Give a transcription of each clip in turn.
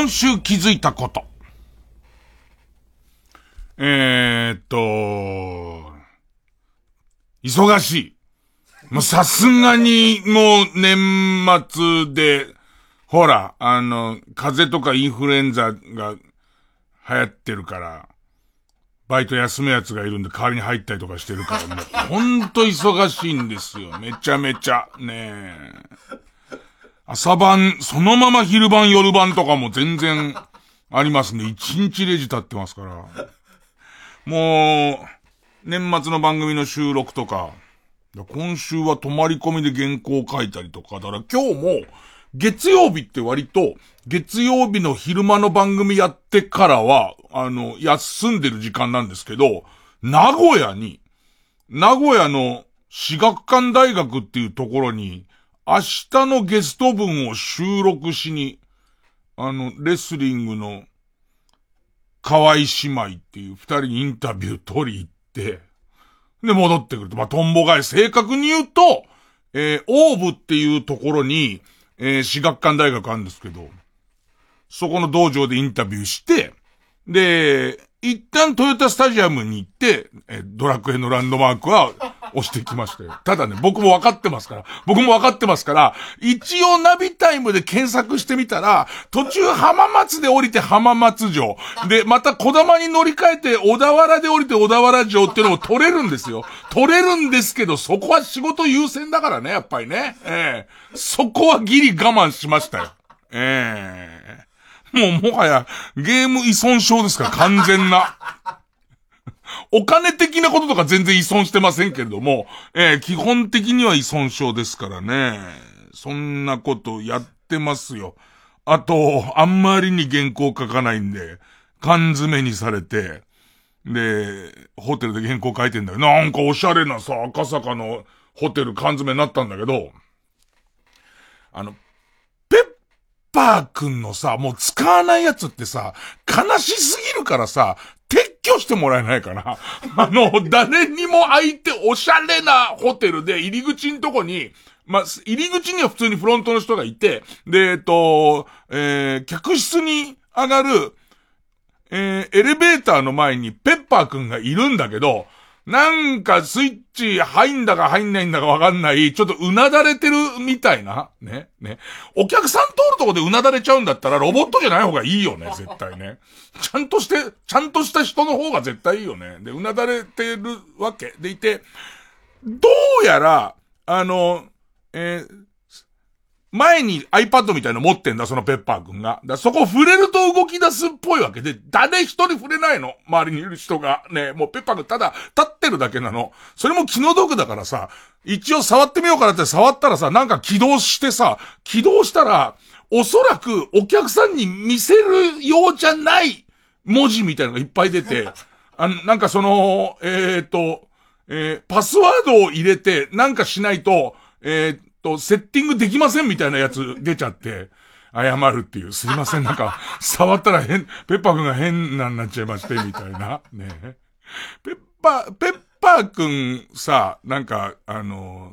今週気づいたこと。えーっと、忙しい。もうさすがにもう年末で、ほら、あの、風邪とかインフルエンザが流行ってるから、バイト休むやつがいるんで代わりに入ったりとかしてるから、もうほんと忙しいんですよ。めちゃめちゃ。ねえ。朝晩、そのまま昼晩夜晩とかも全然ありますね。一日レジ立ってますから。もう、年末の番組の収録とか、今週は泊まり込みで原稿を書いたりとか、だから今日も、月曜日って割と、月曜日の昼間の番組やってからは、あの、休んでる時間なんですけど、名古屋に、名古屋の私学館大学っていうところに、明日のゲスト分を収録しに、あの、レスリングの、河合姉妹っていう二人にインタビュー取り行って、で、戻ってくると。まあ、トンボ返し。正確に言うと、えー、オーブっていうところに、えー、私学館大学あるんですけど、そこの道場でインタビューして、で、一旦トヨタスタジアムに行って、えードラクエのランドマークは押してきましたよ。ただね、僕も分かってますから、僕も分かってますから、一応ナビタイムで検索してみたら、途中浜松で降りて浜松城、で、また小玉に乗り換えて小田原で降りて小田原城っていうのも取れるんですよ。取れるんですけど、そこは仕事優先だからね、やっぱりね。ええそこはギリ我慢しましたよ。ええもうもはやゲーム依存症ですから、完全な。お金的なこととか全然依存してませんけれども、えー基本的には依存症ですからね。そんなことやってますよ。あと、あんまりに原稿書かないんで、缶詰にされて、で、ホテルで原稿書いてんだよ。なんかおしゃれなさ、赤坂のホテル缶詰になったんだけど、あの、ペッパーくんのさ、もう使わないやつってさ、悲しすぎるからさ、撤去してもらえないかな。あの、誰にも相手、おしゃれなホテルで入り口のとこに、まあ、入り口には普通にフロントの人がいて、で、えっと、えー客室に上がる、えーエレベーターの前にペッパーくんがいるんだけど、なんかスイッチ入んだか入んないんだかわかんない、ちょっとうなだれてるみたいな、ね、ね。お客さん通るとこでうなだれちゃうんだったらロボットじゃない方がいいよね、絶対ね。ちゃんとして、ちゃんとした人の方が絶対いいよね。で、うなだれてるわけでいて、どうやら、あの、えー前に iPad みたいなの持ってんだ、そのペッパーくんが。だそこ触れると動き出すっぽいわけで、誰一人触れないの。周りにいる人が。ね、もうペッパーくんただ立ってるだけなの。それも気の毒だからさ、一応触ってみようかなって触ったらさ、なんか起動してさ、起動したら、おそらくお客さんに見せるようじゃない文字みたいのがいっぱい出て、あ、なんかその、えっ、と、えーパスワードを入れて、なんかしないと、えーと、セッティングできませんみたいなやつ出ちゃって、謝るっていう、すいません、なんか、触ったら変、ペッパーくんが変なんなっちゃいまして、みたいな。ねペッパー、ペッパーくんさ、なんか、あの、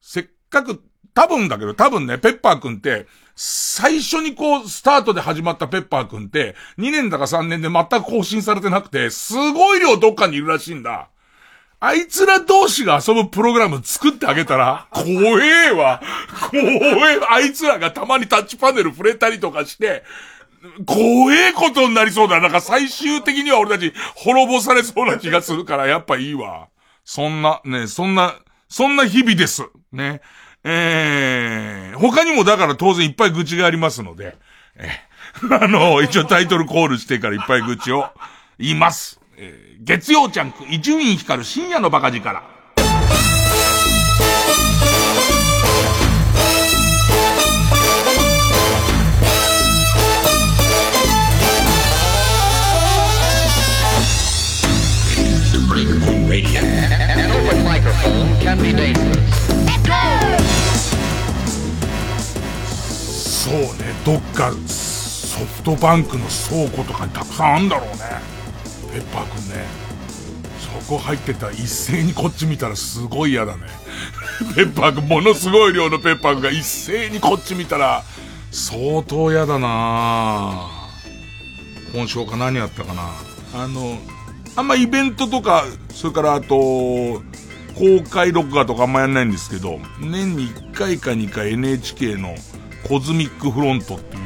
せっかく、多分だけど、多分ね、ペッパーくんって、最初にこう、スタートで始まったペッパーくんって、2年だか3年で全く更新されてなくて、すごい量どっかにいるらしいんだ。あいつら同士が遊ぶプログラム作ってあげたら、怖えわ。怖え。あいつらがたまにタッチパネル触れたりとかして、怖えことになりそうだ。なんか最終的には俺たち滅ぼされそうな気がするから、やっぱいいわ。そんな、ね、そんな、そんな日々です。ね。えー、他にもだから当然いっぱい愚痴がありますので、え、あの、一応タイトルコールしてからいっぱい愚痴を言います。えー、月曜ジャンク、伊集院光る深夜のバカ力。そうね、どっかソフトバンクの倉庫とかにたくさんあるんだろうね。ペッパーくんね。そこ入ってたら一斉にこっち見たらすごい嫌だね。ペッパーくん、ものすごい量のペッパーくんが一斉にこっち見たら相当嫌だな今週か何やったかな。あの、あんまイベントとか、それからあと、公開録画とかあんまやんないんですけど、年に1回か2回 NHK のコズミックフロントっていう、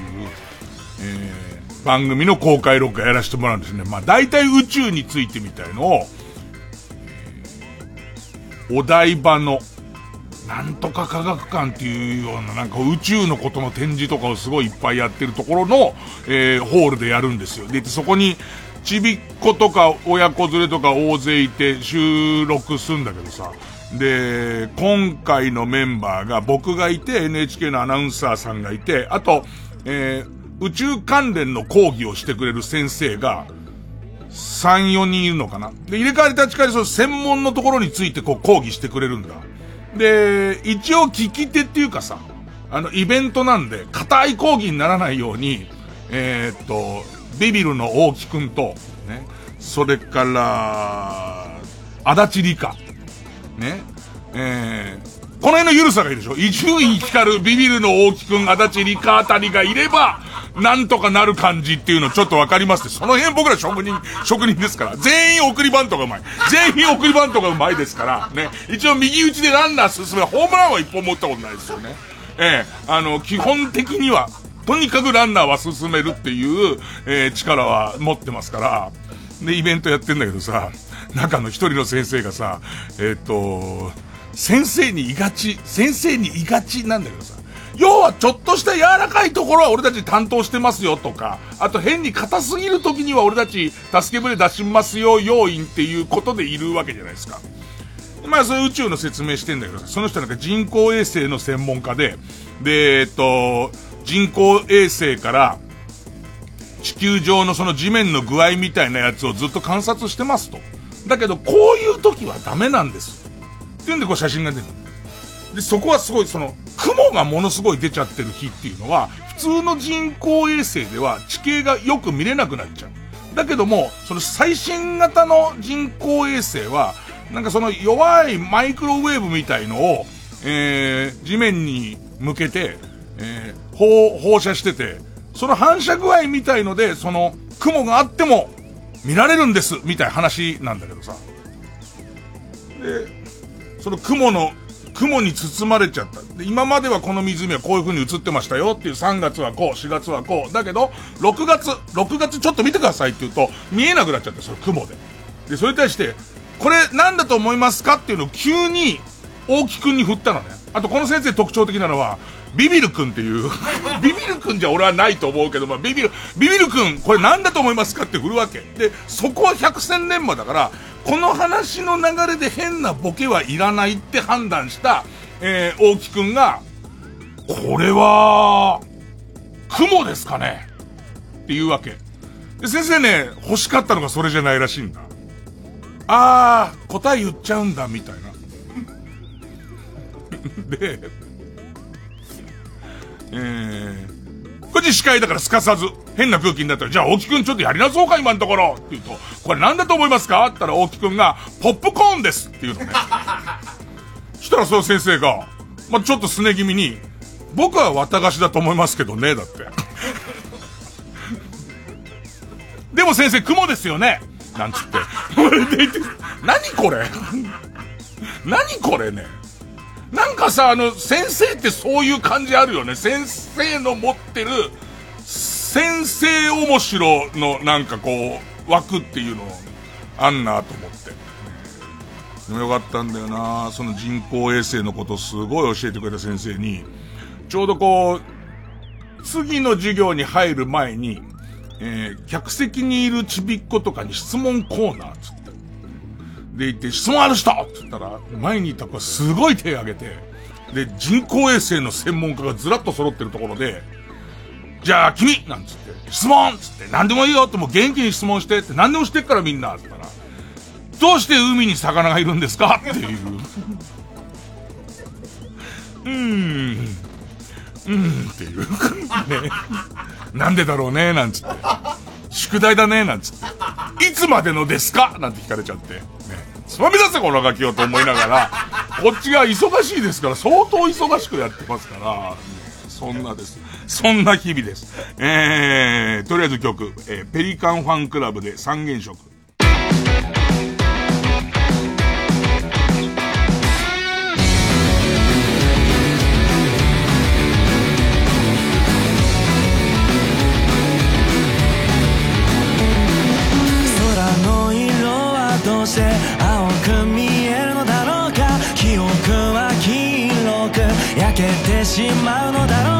えー、番組の公開録画やらせてもらうんですね。まあ大体宇宙についてみたいのを、お台場の、なんとか科学館っていうようななんか宇宙のことの展示とかをすごいいっぱいやってるところの、えー、ホールでやるんですよ。で、そこに、ちびっ子とか親子連れとか大勢いて収録すんだけどさ。で、今回のメンバーが僕がいて NHK のアナウンサーさんがいて、あと、えー、宇宙関連の講義をしてくれる先生が、3、4人いるのかな。で、入れ替わり立ち替わりその専門のところについてこう講義してくれるんだ。で、一応聞き手っていうかさ、あの、イベントなんで、硬い講義にならないように、えー、っと、ビビルの大木くんと、ね、それから、足立理香、ね、えー、この辺のゆるさがいいでしょ？伊集院光るビビルの大木くん、足立理香あたりがいれば、なんとかなる感じっていうのちょっとわかりますその辺僕ら職人、職人ですから。全員送りバントがうまい。全員送りバントがうまいですから、ね。一応右打ちでランナー進め、ホームランは一本持ったことないですよね。ええー、あの、基本的には、とにかくランナーは進めるっていう、えー、力は持ってますから、で、イベントやってんだけどさ、中の一人の先生がさ、えっ、と、先生にいがち、先生にいがちなんだけどさ、要はちょっとした柔らかいところは俺たち担当してますよとか、あと変に硬すぎる時には俺たち助け舟出しますよ要員っていうことでいるわけじゃないですか。まあそういう宇宙の説明してんだけど、その人なんか人工衛星の専門家で、で、えっと、人工衛星から地球上のその地面の具合みたいなやつをずっと観察してますと。だけど、こういう時はダメなんです。っていうんでこう写真が出る。で、そこはすごい、その、雲がものすごい出ちゃってる日っていうのは、普通の人工衛星では地形がよく見れなくなっちゃう。だけども、その最新型の人工衛星は、なんかその弱いマイクロウェーブみたいのを、えー、地面に向けて、えー、放、放射してて、その反射具合みたいので、その、雲があっても、見られるんです、みたいな話なんだけどさ。で、その雲の、雲に包まれちゃった。で、今まではこの湖はこういう風に映ってましたよっていう3月はこう、4月はこう。だけど、6月、6月ちょっと見てくださいって言うと、見えなくなっちゃって、その雲で。で、それに対して、これ何だと思いますかっていうのを急に、大木くんに振ったのね。あとこの先生特徴的なのは、ビビル君っていう ビビル君じゃ俺はないと思うけど、まあ、ビビル、ビビル君、これ何だと思いますかって振るわけ。で、そこは百戦錬磨だから、この話の流れで変なボケはいらないって判断した、えー、大木君が、これは、雲ですかね？っていうわけ。で、先生ね、欲しかったのがそれじゃないらしいんだ。あー、答え言っちゃうんだ、みたいな。で、えー、これ司会だからすかさず、変な空気になったら、じゃあ大木くんちょっとやりなそうか、今のところって言うと、これなんだと思いますかって言ったら大木くんが、ポップコーンですって言うのね。そしたらその先生が、まあ、ちょっとすね気味に、僕は綿菓子だと思いますけどね、だって。でも先生、雲ですよねなんつって。何これ何これね。なんかさ、あの、先生ってそういう感じあるよね。先生の持ってる、先生面白のなんかこう、枠っていうの、あんなと思って。でもよかったんだよなその人工衛星のことすごい教えてくれた先生に、ちょうどこう、次の授業に入る前に、えー、客席にいるちびっ子とかに質問コーナーつって。で、言って、質問ある人って言ったら、前にいた子がすごい手を挙げて、で、人工衛星の専門家がずらっと揃ってるところで、じゃあ、君なんつって、質問つって、何でもいいよってもう元気に質問してって、何でもしてっからみんなって言ったら、どうして海に魚がいるんですか？っていう。うーん。うんっていう。ね。なんでだろうね、なんつって。宿題だね、なんつって。いつまでのですか？なんて聞かれちゃって。ね。つまみ出せ、このガキをと思いながら、こっちが忙しいですから、相当忙しくやってますから、そんなです。そんな日々です。えー、とりあえず曲、えー、ペリカンファンクラブで三原色。しまうのだろう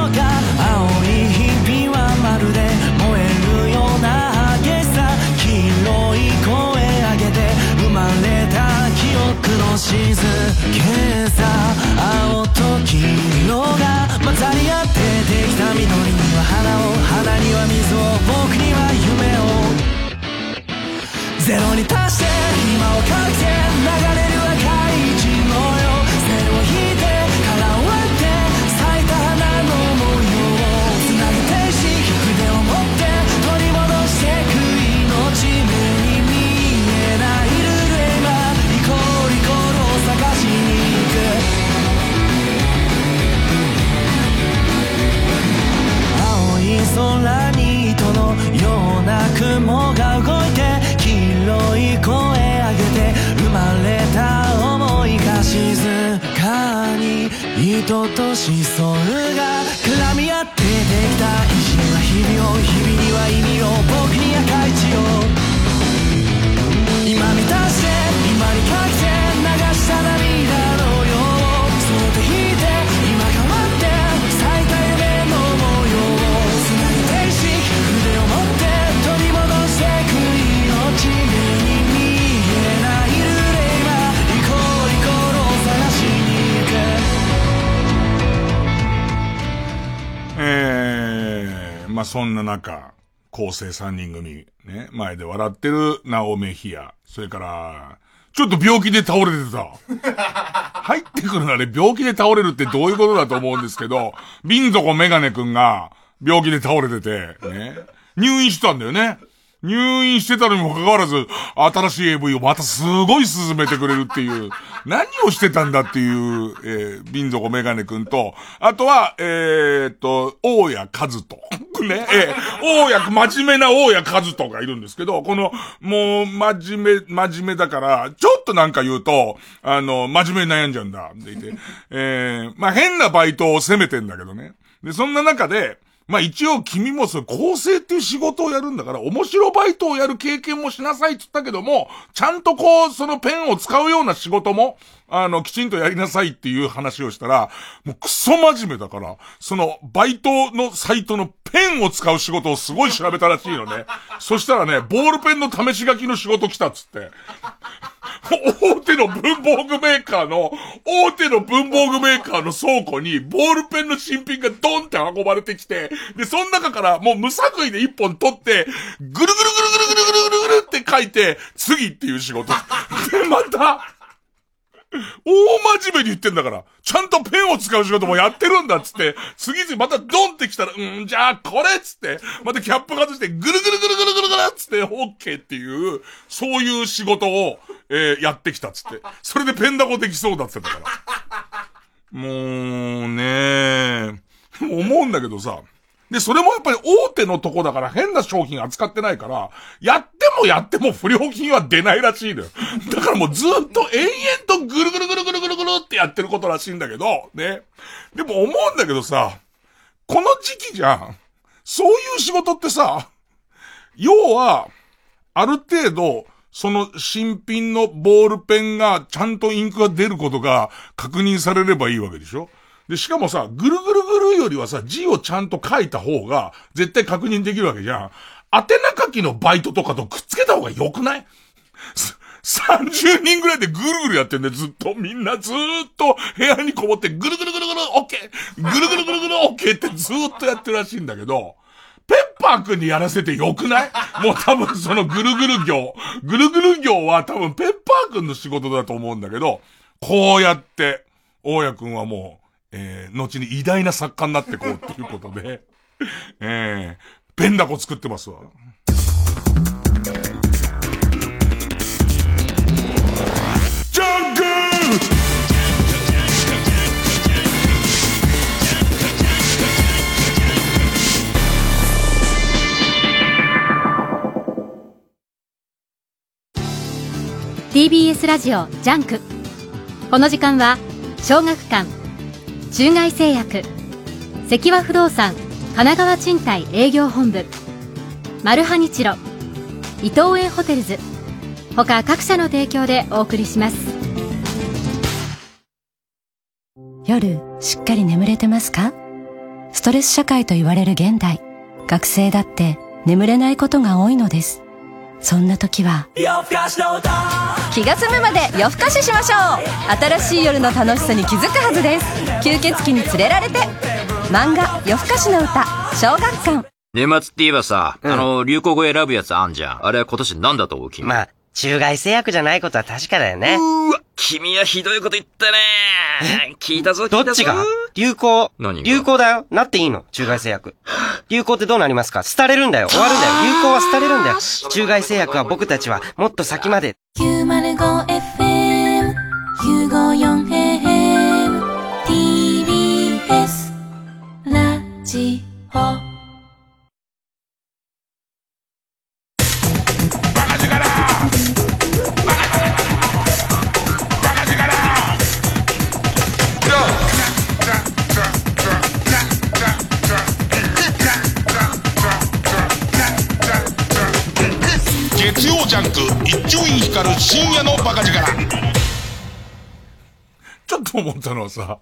そんな中、構成3人組、ね、前で笑ってるナオメヒア、それから、ちょっと病気で倒れてた。入ってくるなら病気で倒れるってどういうことだと思うんですけど、瓶底メガネくんが病気で倒れてて、ね、入院したんだよね。入院してたのにもかかわらず、新しい AV をまたすごい進めてくれるっていう、何をしてたんだっていう、えー、瓶底メガネくんと、あとは、えー、っと、大谷和人。ね、えー、大谷、真面目な大谷和人がいるんですけど、この、もう、真面目、真面目だから、ちょっとなんか言うと、あの、真面目に悩んじゃうんだ、って言って、えー、まあ、変なバイトを責めてんだけどね。で、そんな中で、まあ一応君もその構成っていう仕事をやるんだから、面白バイトをやる経験もしなさいって言ったけども、ちゃんとこう、そのペンを使うような仕事も、あの、きちんとやりなさいっていう話をしたら、もうクソ真面目だから、その、バイトのサイトのペンを使う仕事をすごい調べたらしいのね。そしたらね、ボールペンの試し書きの仕事来たっつって。大手の文房具メーカーの、大手の文房具メーカーの倉庫に、ボールペンの新品がドンって運ばれてきて、で、その中からもう無作為で一本取って、ぐるぐるぐるぐるぐるぐるぐるって書いて、次っていう仕事。で、また、大真面目に言ってんだから、ちゃんとペンを使う仕事もやってるんだっつって、次々またドンってきたら、うん、じゃあこれっつって、またキャップ外して、ぐるぐるぐるぐるぐるぐるっつって、オッケーっていう、そういう仕事を、えー、やってきたっつって。それでペンダコできそうだっつってたから。もうね思うんだけどさ、で、それもやっぱり大手のとこだから変な商品扱ってないから、やってもやっても不良品は出ないらしいのよ。だからもうずっと延々とぐるぐるぐるぐるぐるぐるってやってることらしいんだけど、ね。でも思うんだけどさ、この時期じゃん。そういう仕事ってさ、要は、ある程度、その新品のボールペンがちゃんとインクが出ることが確認されればいいわけでしょで、しかもさ、ぐるぐるぐるよりはさ、字をちゃんと書いた方が絶対確認できるわけじゃん。宛名書きのバイトとかとくっつけた方が良くない？30人ぐらいでぐるぐるやってんで、ずっと、みんなずっと部屋にこもって、ぐるぐるぐるぐる、オッケー！ぐるぐるぐるぐる、オッケー！ってずっとやってるらしいんだけど、ペッパーくんにやらせてよくない？もう多分そのぐるぐる業、ぐるぐる業は多分ペッパーくんの仕事だと思うんだけど、こうやって、大家くんはもう、えー、後に偉大な作家になってこうっていうことで、えー、ペンダコ作ってますわ。ジャンク TBS ラジオジャンク。この時間は小学館中外製薬。関和不動産神奈川賃貸営業本部。マルハニチロ伊藤園ホテルズ。他各社の提供でお送りします。夜しっかり眠れてますか？ストレス社会と言われる現代。学生だって眠れないことが多いのです。そんな時は気が済むまで夜更かししましょう新しい夜の楽しさに気づくはずです吸血鬼に連れられて漫画「夜更かしの歌」小学館年末って言えばさ、あの、流行語選ぶやつあんじゃん。あれは今年なんだと思う君？まあ、中外製薬じゃないことは確かだよね。うわ、君はひどいこと言ったね聞いたぞ、聞いたぞ。どっちが流行？何が？流行だよ。なっていいの？中外製薬。流行ってどうなりますか？廃れるんだよ。終わるんだよ。流行は廃れるんだよ。中外製薬は僕たちはもっと先まで。905FM 954AM TBS ラジオジャンク一丁院光る深夜のバカ力。ちょっと思ったのはさ、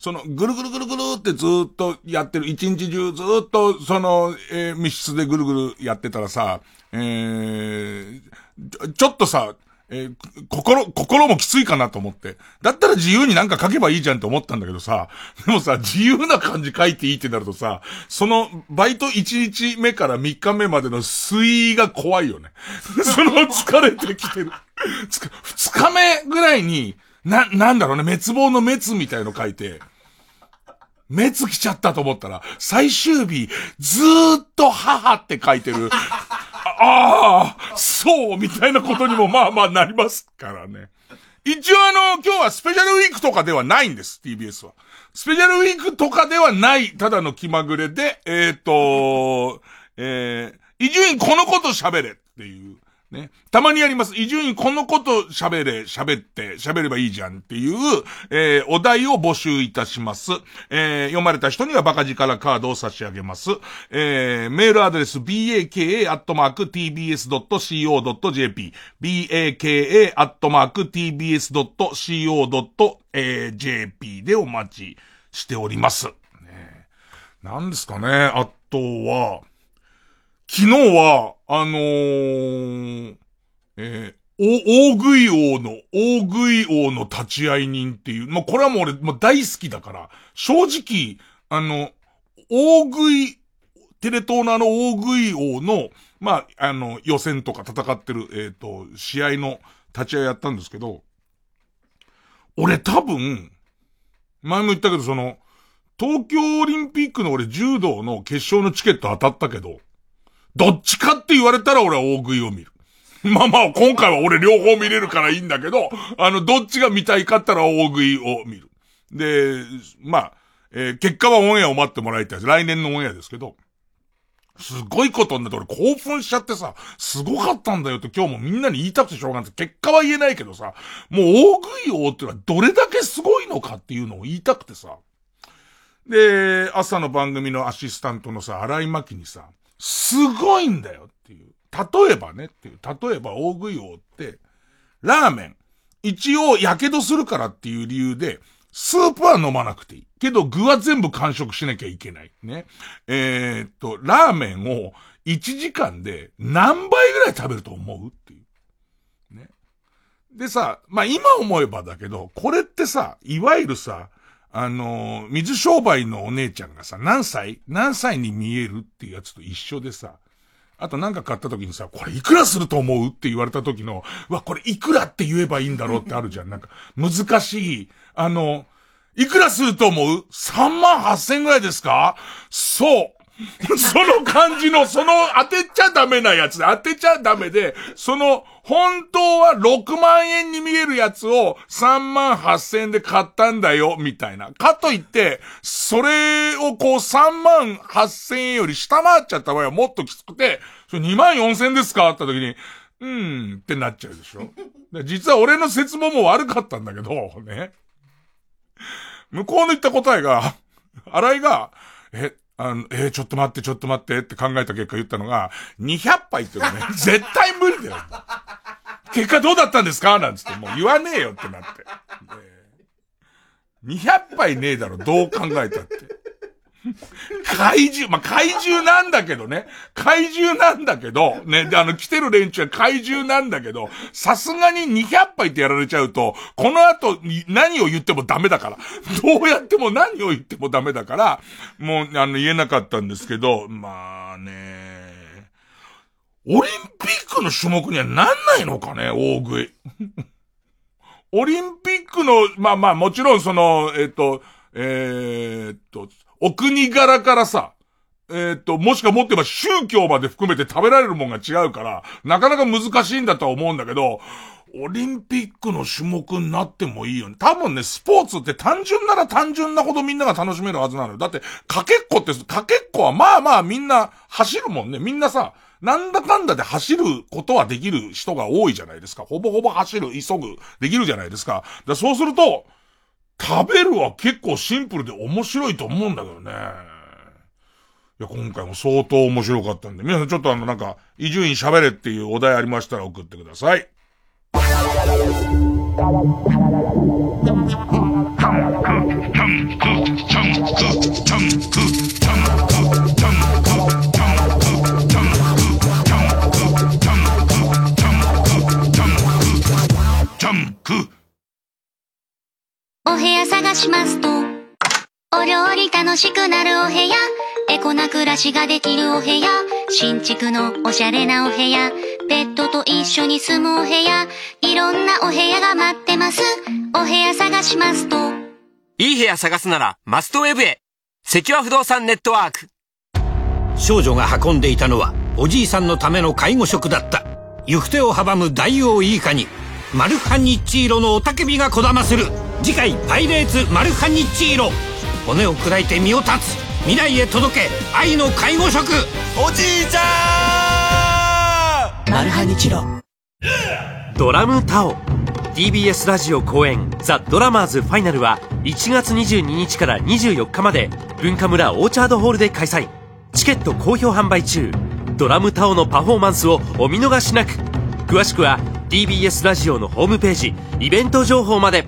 その、ぐるぐるぐるぐるってずっとやってる、一日中ずっと、その、えー、密室でぐるぐるやってたらさ、えー、ちょっとさ、えー、心、心もきついかなと思って。だったら自由になんか書けばいいじゃんって思ったんだけどさ、でもさ、自由な感じ書いていいってなるとさ、その、バイト1日目から3日目までの推移が怖いよね。その疲れてきてる。2日目ぐらいに、な、なんだろうね、滅亡の滅みたいの書いて、滅来ちゃったと思ったら、最終日、ずーっと母って書いてる。ああ、そうみたいなことにもまあまあなりますからね。一応あの、今日はスペシャルウィークとかではないんです、TBS は。スペシャルウィークとかではない、ただの気まぐれで、えっ、ー、と、えー、伊集院このこと喋れっていう、ね。たまにやります。伊集院このこと喋れ、喋って、喋ればいいじゃんっていう、えー、お題を募集いたします。えー、読まれた人にはバカ力カードを差し上げます。えー、メールアドレス baka.tbs.co.jp baka.tbs.co.jp でお待ちしております。ね、何ですかねあとは、昨日は、あのー、えー、大食い王の、大食い王の立ち会い人っていう、まあ、これはもう俺、まあ、大好きだから、正直、あの、大食い、テレ東のあの大食い王の、まあ、あの、予選とか戦ってる、えっ、ー、と、試合の立ち会いやったんですけど、俺多分、前も言ったけど、その、東京オリンピックの俺柔道の決勝のチケット当たったけど、どっちかって言われたら俺は大食いを見る。まあまあ、今回は俺両方見れるからいいんだけど、あの、どっちが見たいかったら大食いを見る。で、まあ、えー、結果はオンエアを待ってもらいたいです。来年のオンエアですけど。すごいことになって俺興奮しちゃってさ、すごかったんだよって今日もみんなに言いたくてしょうがない。結果は言えないけどさ、もう大食い王ってのはどれだけすごいのかっていうのを言いたくてさ。で、朝の番組のアシスタントのさ、荒井真希にさ、すごいんだよっていう。例えばねっていう、例えば大食い王って、ラーメン、一応火傷するからっていう理由で、スープは飲まなくていい。けど具は全部完食しなきゃいけない。ね。えー、っと、ラーメンを1時間で何倍ぐらい食べると思うっていう。ね。でさ、まあ、今思えばだけど、これってさ、いわゆるさ、あの、水商売のお姉ちゃんがさ、何歳何歳に見えるっていうやつと一緒でさ、あとなんか買った時にさ、これいくらすると思うって言われた時の、うわ、これいくらって言えばいいんだろうってあるじゃん。なんか、難しい。あの、いくらすると思う ?3 万8千ぐらいですか？そう。その感じの、その当てちゃダメなやつで、当てちゃダメで、その、本当は6万円に見えるやつを3万8千円で買ったんだよ、みたいな。かといって、それをこう3万8千円より下回っちゃった場合はもっときつくて、それ2万4千ですか？って時に、うーんってなっちゃうでしょ。実は俺の説問も悪かったんだけど、ね。向こうの言った答えが、荒井が、え、あの、えー、ちょっと待って、ちょっと待ってって考えた結果言ったのが、200杯ってのね、絶対無理だよ。結果どうだったんですか？なんつって、もう言わねえよってなって。200杯ねえだろ、どう考えたって。怪獣、まあ、怪獣なんだけどね。怪獣なんだけど、ね、で、あの、来てる連中は怪獣なんだけど、さすがに200杯ってやられちゃうと、この後、何を言ってもダメだから。どうやっても何を言ってもダメだから、もう、あの、言えなかったんですけど、まあね、オリンピックの種目にはなんないのかね、大食い。オリンピックの、まあまあ、もちろんその、えっ、と、えー、っと、お国柄からさ、え、っと、もしかもってば宗教まで含めて食べられるもんが違うから、なかなか難しいんだとは思うんだけど、オリンピックの種目になってもいいよね。多分ね、スポーツって単純なら単純なほどみんなが楽しめるはずなのよ。だって、かけっこって、かけっこはまあまあみんな走るもんね。みんなさ、なんだかんだで走ることはできる人が多いじゃないですか。ほぼほぼ走る、急ぐ、できるじゃないですか。だそうすると、食べるは結構シンプルで面白いと思うんだけどね。いや、今回も相当面白かったんで、皆さんちょっとあの、なんか、伊集院喋れっていうお題ありましたら送ってください。お部屋探しますと、お料理楽しくなるお部屋、エコな暮らしができるお部屋、新築のおしゃれなお部屋、ペットと一緒に住むお部屋、いろんなお部屋が待ってます。お部屋探しますと。いい部屋探すなら、マストウェブへ。関和不動産ネットワーク。少女が運んでいたのは、おじいさんのための介護食だった。行く手を阻む大王イーカに、マルハニッチーロの雄たけびがこだまする。次回パイレーツマルハニッチーロ骨を砕いて身を断つ。未来へ届け愛の介護食おじいちゃん！マルハニチロドラムタオ。TBS ラジオ公演「ザ・ドラマーズ・ファイナル」は1月22日から24日まで文化村オーチャードホールで開催。チケット好評販売中。ドラムタオのパフォーマンスをお見逃しなく。詳しくは TBS ラジオのホームページイベント情報まで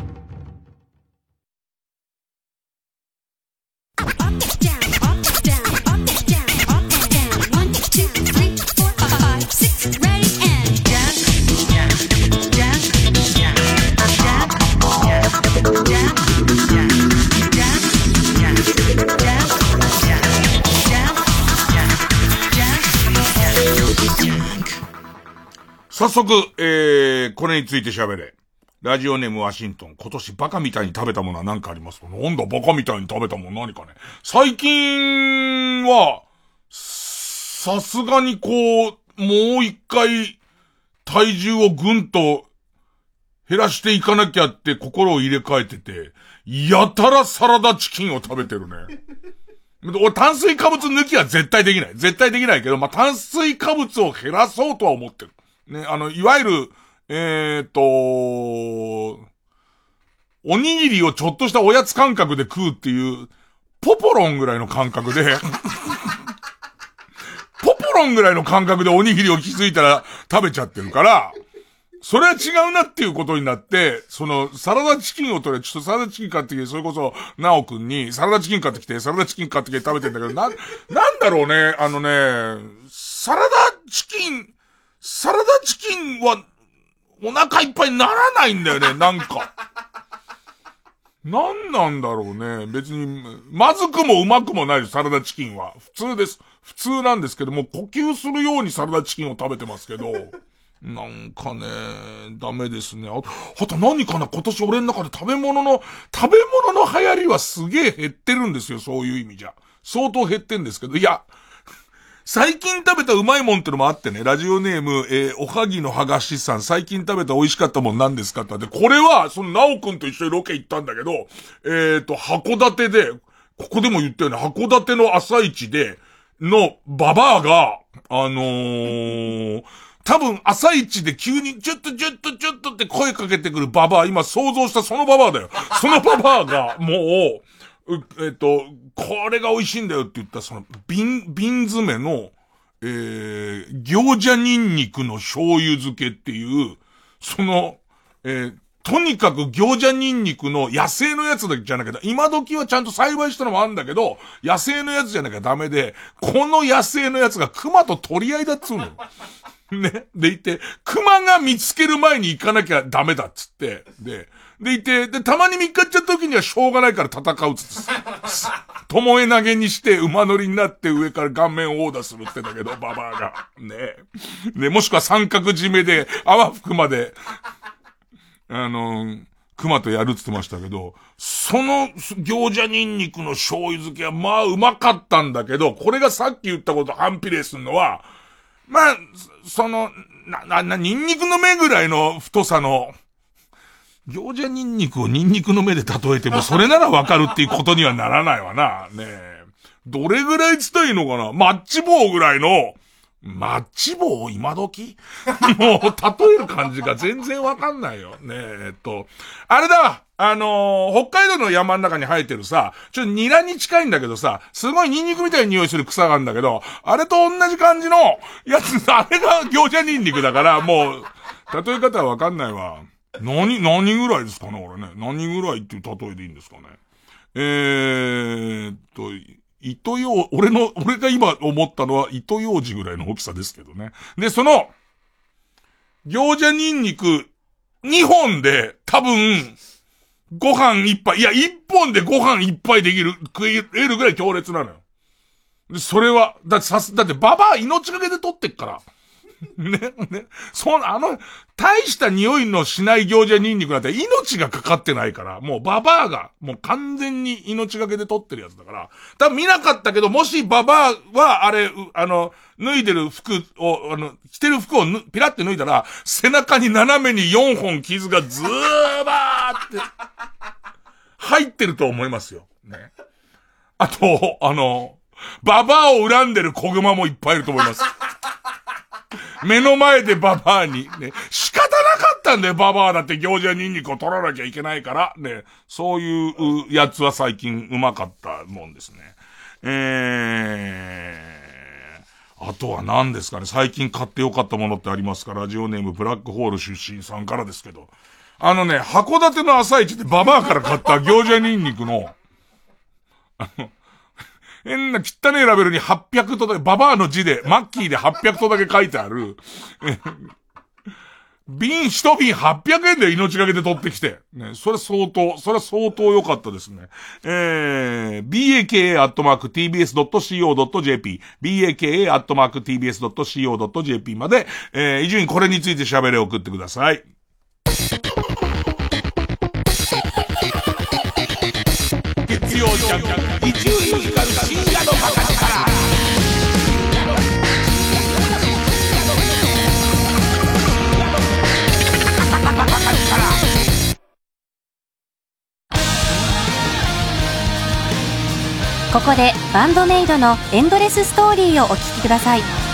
早速、えー、これについて喋れ。ラジオネームワシントン。今年バカみたいに食べたものは何かありますか？なんだバカみたいに食べたもの？何かね。最近は、さすがにこう、もう一回、体重をぐんと減らしていかなきゃって心を入れ替えてて、やたらサラダチキンを食べてるね。俺炭水化物抜きは絶対できない。絶対できないけど、まあ、炭水化物を減らそうとは思ってる。ね、あの、いわゆる、えー、っと、おにぎりをちょっとしたおやつ感覚で食うっていう、ポポロンぐらいの感覚で ポポロンぐらいの感覚でおにぎりを気づいたら食べちゃってるから、それは違うなっていうことになって、その、サラダチキンを取れ、ちょっとサラダチキン買ってきて、それこそ、なおくんに、サラダチキン買ってきて、サラダチキン買ってきて食べてんだけど、な、なんだろうね、あのね、サラダチキン、サラダチキンは、お腹いっぱいにならないんだよね、なんか。なんなんだろうね。別に、まずくもうまくもないです、サラダチキンは。普通です。普通なんですけども、呼吸するようにサラダチキンを食べてますけど。なんかね、ダメですね。ああと何かな？今年俺の中で食べ物の、食べ物の流行りはすげえ減ってるんですよ、そういう意味じゃ。相当減ってんですけど、いや、最近食べたうまいもんってのもあってね、ラジオネーム、えー、おはぎのはがしさん、最近食べた美味しかったもん何ですかってって、これは、その、なおくんと一緒にロケ行ったんだけど、えっ、ー、と、函館で、ここでも言ったよね、函館の朝市で、の、ババアが、あのー、多分朝一で急にちょっとちょっとちょっとって声かけてくるババア、今想像したそのババアだよ。そのババアがもう、えっ、と、これが美味しいんだよって言ったその瓶、瓶詰めの、えー、餃子ニンニクの醤油漬けっていう、その、えー、とにかく餃子ニンニクの野生のやつだけじゃなきゃ、今時はちゃんと栽培したのもあるんだけど、野生のやつじゃなきゃダメで、この野生のやつが熊と取り合いだっつうの。ね。でいて、熊が見つける前に行かなきゃダメだっつって、で、でいて、で、たまに見っかっちゃった時にはしょうがないから戦うっつって、ともえ投げにして馬乗りになって上から顔面をオーダーするってだけど、ババアが。ねえね、もしくは三角締めで、泡吹くまで、あの、熊とやるって言ってましたけど、その餃子ニンニクの醤油漬けはまあうまかったんだけど、これがさっき言ったこと反比例するのは、まあ、その、な、な、な、ニンニクの目ぐらいの太さの、餃子ニンニクをニンニクの目で例えても、それならわかるっていうことにはならないわな。ねえ。どれぐらい伝えいいのかな？マッチ棒ぐらいの、マッチ棒？今時？もう、例える感じが全然わかんないよ。ねえ、えっと、あれだあのー、北海道の山の中に生えてるさ、ちょっとニラに近いんだけどさ、すごいニンニクみたいに匂いする草があるんだけど、あれと同じ感じのやつ、あれが餃子ニンニクだから、もう、例え方はわかんないわ。何、何ぐらいですかね、俺ね。何ぐらいっていう例えでいいんですかね。えーっと、糸よ俺の、俺が今思ったのは糸ようじぐらいの大きさですけどね。で、その、餃子ニンニク2本で多分、ご飯一杯、いや、一本でご飯一杯できる、食えるぐらい強烈なのよ。で、それは、だってさす、だってババア命がけで取ってっから。ね、ね。その、あの、大した匂いのしない餃子ニンニクなんて命がかかってないから、もうババアが、もう完全に命がけで取ってるやつだから、多分見なかったけど、もしババアは、あれ、あの、脱いでる服を、あの、着てる服をピラって脱いだら、背中に斜めに4本傷がズーバーって、入ってると思いますよ。ね。あと、あの、ババアを恨んでる子熊もいっぱいいると思います。目の前でババアに、ね、仕方なかったんだよ、ババアだって餃子ニンニクを取らなきゃいけないから、ね、そういうやつは最近うまかったもんですね。えー、あとは何ですかね、最近買ってよかったものってありますか。ラジオネームブラックホール出身さんからですけど。あのね、函館の朝市でババアから買った餃子ニンニクの、あの、変な汚ねえラベルに800とだけ、ババアの字で、マッキーで800とだけ書いてある、瓶、一瓶800円で命がけで取ってきて。ね、それ相当、それ相当良かったですね。えー、baka.tbs.co.jp、baka.tbs.co.jp まで、えー、伊集院これについて喋れ送ってください。月曜ジャンク、ここでバンドメイドのエンドレスストーリーをお聴きください。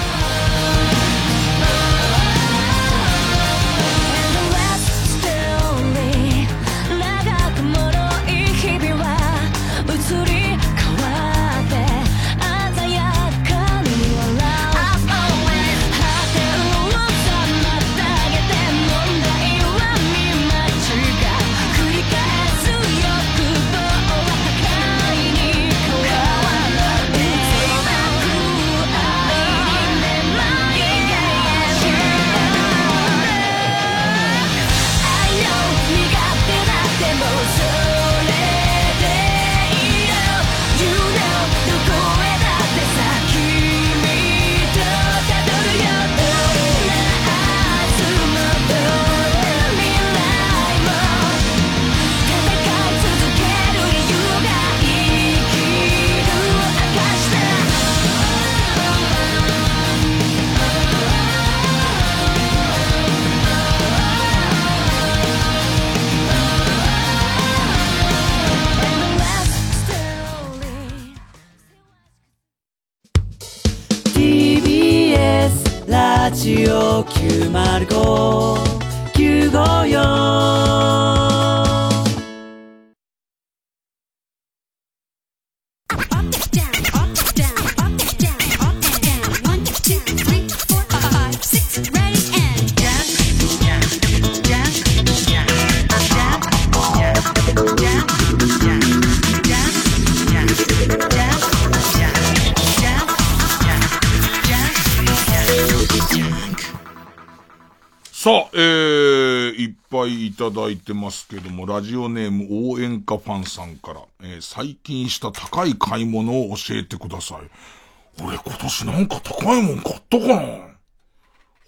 だいてますけども、ラジオネーム応援歌ファンさんから、えー、最近した高い買い物を教えてください。俺今年なんか高いもん買ったかな？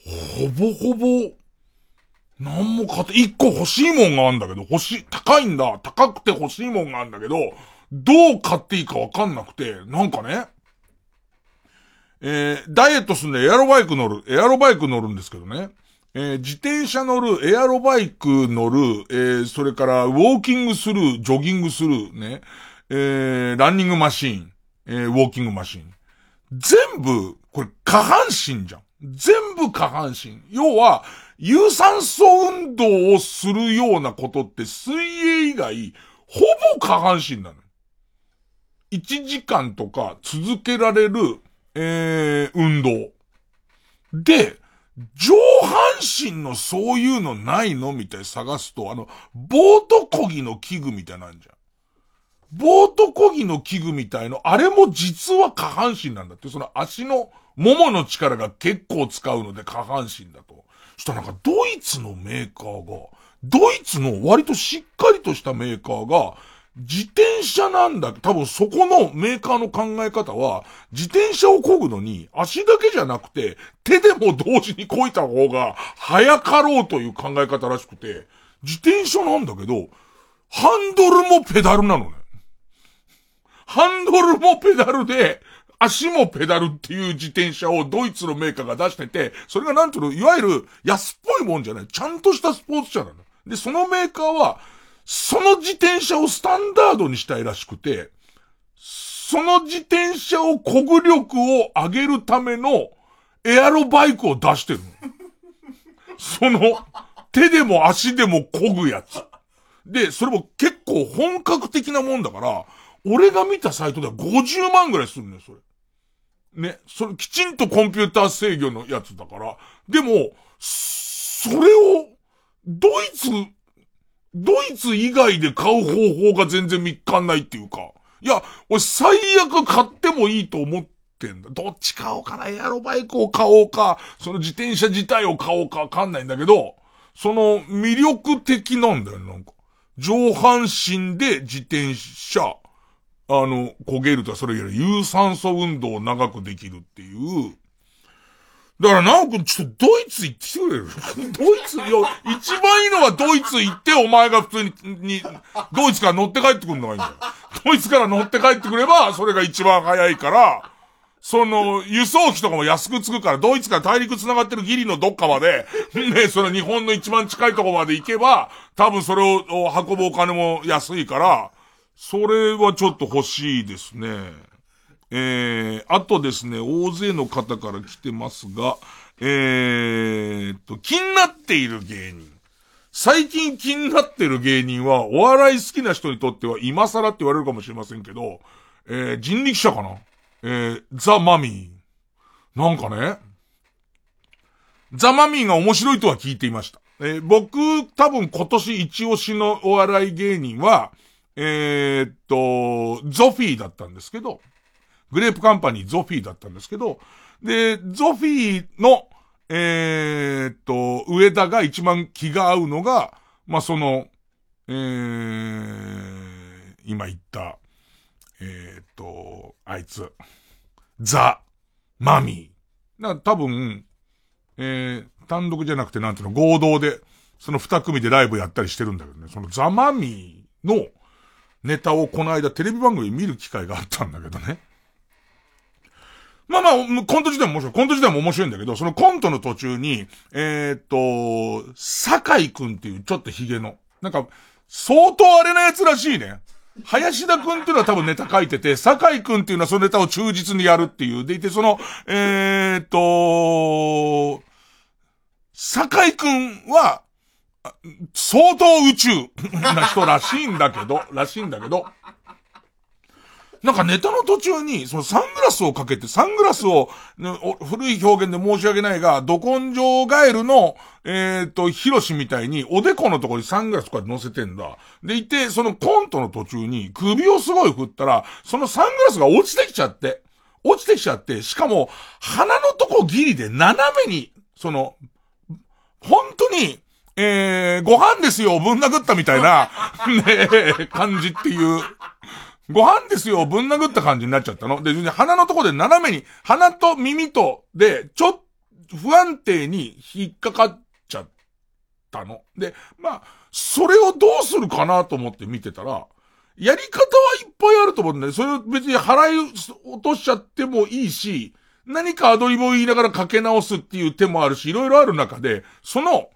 ほぼほぼ、なんも買って、一個欲しいもんがあんだけど、欲しい、高いんだ。高くて欲しいもんがあんだけど、どう買っていいかわかんなくて、なんかね、えー、ダイエットすんでエアロバイク乗る、エアロバイク乗るんですけどね。えー、自転車乗る、エアロバイク乗る、えー、それからウォーキングする、ジョギングする、ね、えー、ランニングマシーン、えー、ウォーキングマシーン。全部、これ下半身じゃん。全部下半身。要は、有酸素運動をするようなことって水泳以外、ほぼ下半身なの。1時間とか続けられる、えー、運動。で、上半身のそういうのないのみたい探すと、あの、ボート漕ぎの器具みたいなんじゃん。ボート漕ぎの器具みたいの、あれも実は下半身なんだって。その足の、ももの力が結構使うので下半身だと。そしたらなんかドイツのメーカーが、ドイツの割としっかりとしたメーカーが、自転車なんだ。多分そこのメーカーの考え方は、自転車を漕ぐのに足だけじゃなくて、手でも同時に漕いた方が早かろうという考え方らしくて、自転車なんだけど、ハンドルもペダルなのね。ハンドルもペダルで、足もペダルっていう自転車をドイツのメーカーが出してて、それがなんていうの、いわゆる安っぽいもんじゃない。ちゃんとしたスポーツ車なの。で、そのメーカーは、その自転車をスタンダードにしたいらしくて、その自転車を漕ぐ力を上げるためのエアロバイクを出してるその、手でも足でも漕ぐやつ。で、それも結構本格的なもんだから、俺が見たサイトでは50万ぐらいするね、それ。ね、それきちんとコンピューター制御のやつだから。でも、それを、ドイツドイツ以外で買う方法が全然見っかんないっていうか。いや、俺最悪買ってもいいと思ってんだ。どっち買おうかな。エアロバイクを買おうか、その自転車自体を買おうかわかんないんだけど、その魅力的なんだよ、なんか。上半身で自転車、あの、焦げるとはそれより有酸素運動を長くできるっていう、だから、なおくん、ちょっとドイツ行ってきてくれる？ドイツ、いや、一番いいのはドイツ行って、お前が普通に、に、ドイツから乗って帰ってくるのがいいんだよ。ドイツから乗って帰ってくれば、それが一番早いから、その、輸送費とかも安くつくから、ドイツから大陸繋がってるギリのどっかまで、ね、その日本の一番近いとこまで行けば、多分それを運ぶお金も安いから、それはちょっと欲しいですね。えー、あとですね、大勢の方から来てますが、えー、と、気になっている芸人。最近気になってる芸人は、お笑い好きな人にとっては今更って言われるかもしれませんけど、えー、人力車かな？えー、ザ・マミー。なんかね、ザ・マミーが面白いとは聞いていました。えー、僕、多分今年一押しのお笑い芸人は、えー、っと、ゾフィーだったんですけど、グレープカンパニーゾフィーだったんですけど、で、ゾフィーの、えー、っと、上田が一番気が合うのが、まあ、その、えー、今言った、えー、っと、あいつ、ザ・マミー。だ多分、えー、単独じゃなくてなんていうの、合同で、その二組でライブやったりしてるんだけどね、そのザ・マミーのネタをこの間テレビ番組見る機会があったんだけどね。まあまあ、コント自体も面白い。コント自体も面白いんだけど、そのコントの途中に、えー、っと、酒井くんっていうちょっとヒゲの、なんか、相当あれな奴らしいね。林田くんっていうのは多分ネタ書いてて、酒井くんっていうのはそのネタを忠実にやるっていう。でいて、その、えー、っと、酒井くんは、相当宇宙な人らしいんだけど、らしいんだけど、なんかネタの途中に、そのサングラスをかけて、サングラスを、古い表現で申し訳ないが、ど根性ガエルの、えっ、ー、と、ヒロシみたいに、おでこのところにサングラスとか乗せてんだ。でいて、そのコントの途中に、首をすごい振ったら、そのサングラスが落ちてきちゃって、落ちてきちゃって、しかも、鼻のとこギリで斜めに、その、本当に、えー、ご飯ですよ、ぶん殴ったみたいな、ね感じっていう。ご飯ですよ、ぶん殴った感じになっちゃったの。で、鼻のとこで斜めに、鼻と耳と、で、ちょっ不安定に引っかかっちゃったの。で、まあ、それをどうするかなと思って見てたら、やり方はいっぱいあると思うんだよ。それを別に払い落としちゃってもいいし、何かアドリブを言いながらかけ直すっていう手もあるし、いろいろある中で、その、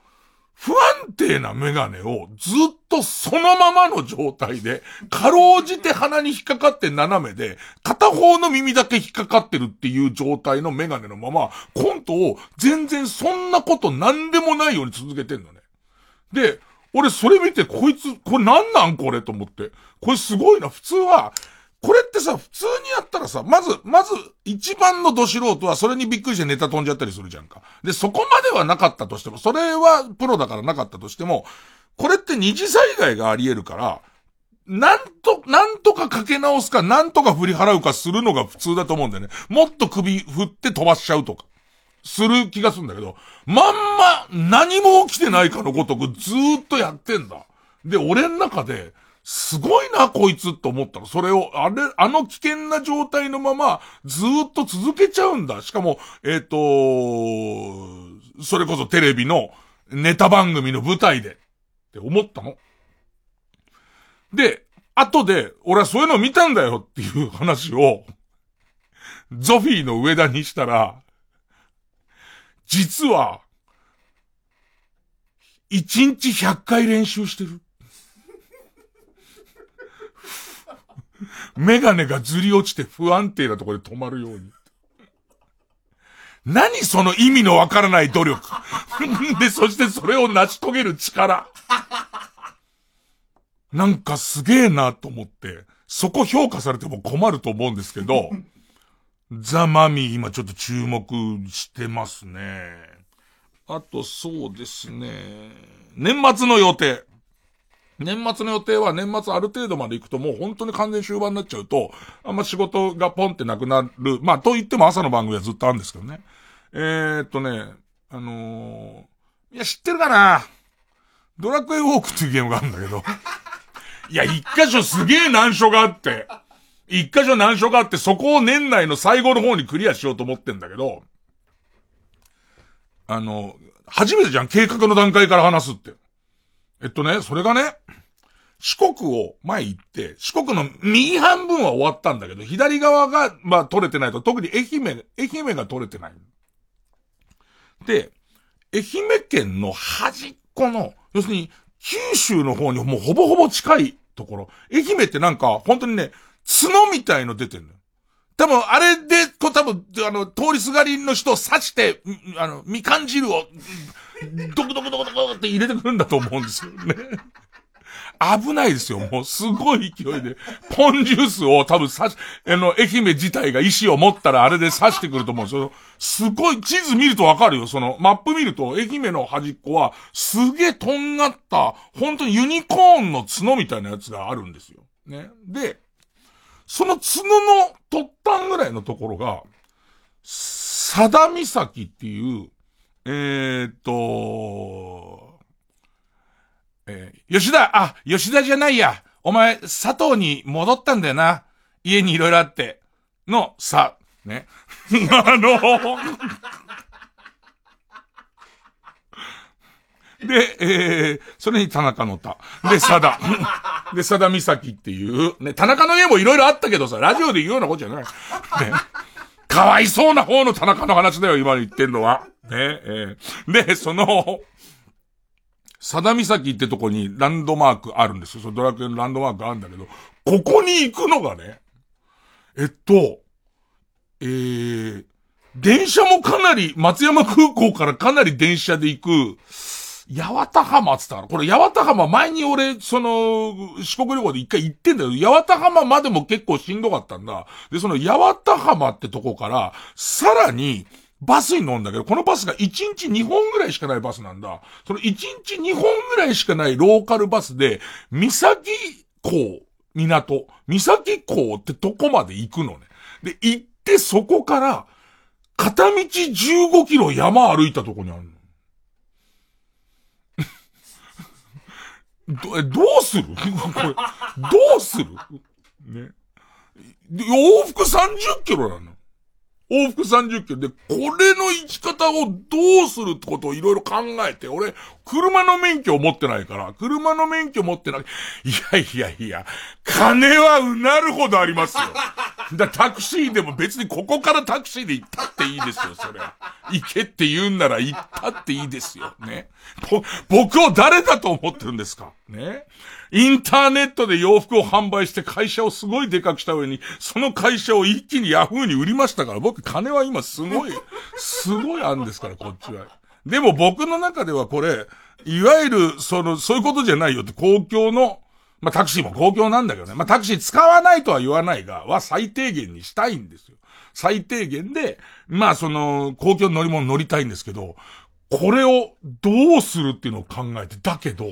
不安定なメガネをずっとそのままの状態で、かろうじて鼻に引っかかって斜めで、片方の耳だけ引っかかってるっていう状態のメガネのまま、コントを全然そんなことなんでもないように続けてんのね。で、俺それ見てこいつ、これなんなんこれと思って。これすごいな。普通は、これってさ、普通にやったらさ、まず、まず、一番のど素人はそれにびっくりしてネタ飛んじゃったりするじゃんか。で、そこまではなかったとしても、それはプロだからなかったとしても、これって二次災害があり得るから、なんと、なんとかかけ直すか、なんとか振り払うかするのが普通だと思うんだよね。もっと首振って飛ばしちゃうとか。する気がするんだけど、まんま何も起きてないかのごとくずーっとやってんだ。で、俺ん中で、すごいな、こいつと思ったの。それを、あれ、あの危険な状態のまま、ずっと続けちゃうんだ。しかも、えっ、ー、と、それこそテレビのネタ番組の舞台で、って思ったの。で、後で、俺はそういうの見たんだよっていう話を、ゾフィーの上田にしたら、実は、1日100回練習してる。メガネがずり落ちて不安定なところで止まるように。何その意味のわからない努力。で、そしてそれを成し遂げる力。なんかすげえなと思って、そこ評価されても困ると思うんですけど、ザ・マミー今ちょっと注目してますね。あとそうですね。年末の予定。年末の予定は年末ある程度まで行くともう本当に完全終盤になっちゃうと、あんま仕事がポンってなくなる。まあ、と言っても朝の番組はずっとあるんですけどね。えー、っとね、あのー、いや、知ってるかな？ドラクエウォークっていうゲームがあるんだけど。いや、一箇所すげえ難所があって、一箇所難所があって、そこを年内の最後の方にクリアしようと思ってんだけど、あの、初めてじゃん、計画の段階から話すって。えっとね、それがね、四国を前行って、四国の右半分は終わったんだけど、左側が、まあ取れてないと、特に愛媛、愛媛が取れてない。で、愛媛県の端っこの、要するに、九州の方にもうほぼほぼ近いところ。愛媛ってなんか、本当にね、角みたいの出てるのよ。多分、あれで、こう多分、あの、通りすがりの人を刺して、あの、みかん汁を、ドクドクドクドクって入れてくるんだと思うんですよね。危ないですよ。もうすごい勢いで。ポンジュースを多分刺し、あの、愛媛自体が意志を持ったらあれで刺してくると思うんですよ。すごい、地図見るとわかるよ。その、マップ見ると、愛媛の端っこは、すげえとんがった、本当にユニコーンの角みたいなやつがあるんですよ。ね。で、その角の突端ぐらいのところが、佐田岬っていう、えー、っと、えー、吉田、あ、吉田じゃないや。お前、佐藤に戻ったんだよな。家にいろいろあって。の、さ、ね。あの、で、えー、それに田中の田。で、佐田。で、佐田岬っていう、ね、田中の家もいろいろあったけどさ、ラジオで言うようなことじゃない。ね。かわいそうな方の田中の話だよ、今言ってんのは。ね、えー、で、その、佐田岬ってとこにランドマークあるんですよ。そのドラクエのランドマークあるんだけど、ここに行くのがね、えっと、えー、電車もかなり、松山空港からかなり電車で行く、八幡浜って言ったから、これ八幡浜前に俺、その、四国旅行で一回行ってんだけど、八幡浜までも結構しんどかったんだ。で、その八幡浜ってとこから、さらに、バスに乗るんだけど、このバスが1日2本ぐらいしかないバスなんだ。その1日2本ぐらいしかないローカルバスで、三崎港、港、三崎港ってとこまで行くのね。で、行ってそこから、片道15キロ山歩いたとこにあるの。ど、どうする？これ、どうする？ね。往復30キロなの。往復30キロで、これの生き方をどうするってことをいろいろ考えて、俺、車の免許を持ってないから、車の免許持ってない。いやいやいや、金はうなるほどありますよ。だタクシーでも別にここからタクシーで行ったっていいですよ、それ。行けって言うんなら行ったっていいですよ、ね。ぼ、僕を誰だと思ってるんですか？ね。インターネットで洋服を販売して会社をすごいでかくした上に、その会社を一気にヤフーに売りましたから、僕金は今すごい、すごいあるんですから、こっちは。でも僕の中ではこれ、いわゆる、その、そういうことじゃないよって、公共の、まあ、タクシーも公共なんだけどね。まあ、タクシー使わないとは言わないが、は最低限にしたいんですよ。最低限で、まあ、その、公共乗り物乗りたいんですけど、これをどうするっていうのを考えて、だけど、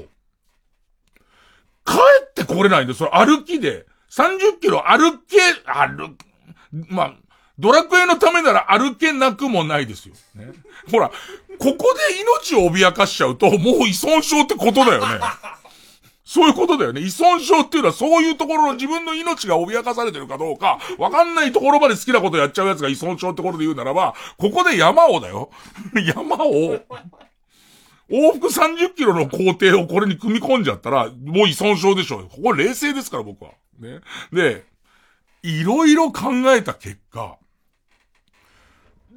帰ってこれないんで、それ歩きで、30キロ歩け、歩、まあ、ドラクエのためなら歩けなくもないですよ。ね、ほら、ここで命を脅かしちゃうと、もう依存症ってことだよね。そういうことだよね。依存症っていうのはそういうところの自分の命が脅かされてるかどうか、わかんないところまで好きなことやっちゃうやつが依存症ってことで言うならば、ここで山をだよ。山を、往復30キロの工程をこれに組み込んじゃったら、もう依存症でしょうよ。ここ冷静ですから僕は。ね。で、いろいろ考えた結果、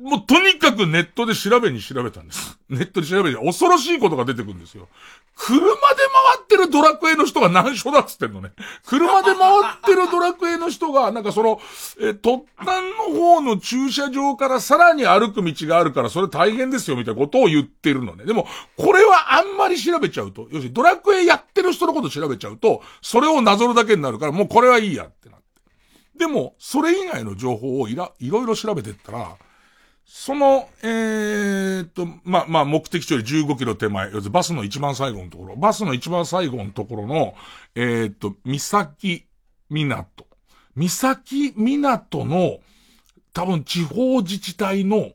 もうとにかくネットで調べに調べたんです。ネットで調べて恐ろしいことが出てくるんですよ。車で回ってるドラクエの人が難所だっつってんのね。車で回ってるドラクエの人が、なんかその、え、突端の方の駐車場からさらに歩く道があるからそれ大変ですよみたいなことを言ってるのね。でも、これはあんまり調べちゃうと、要するにドラクエやってる人のこと調べちゃうと、それをなぞるだけになるから、もうこれはいいやってなって。でも、それ以外の情報をいら、いろいろ調べてったら、その、えー、っと、まあ、まあ、目的地より15キロ手前、要するにバスの一番最後のところ、バスの一番最後のところの、えー、っと、三崎港。三崎港の、多分地方自治体の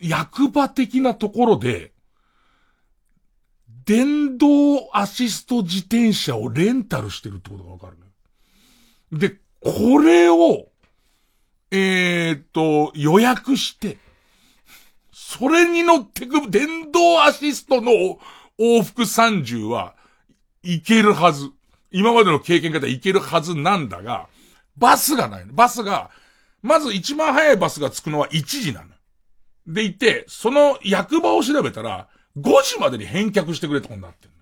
役場的なところで、電動アシスト自転車をレンタルしてるってことがわかるね。で、これを、えー、っと、予約して、それに乗ってく電動アシストの往復30はいけるはず。今までの経験方いけるはずなんだが、バスがない。バスが、まず一番早いバスが着くのは1時なの。でいて、その役場を調べたら、5時までに返却してくれってことになってる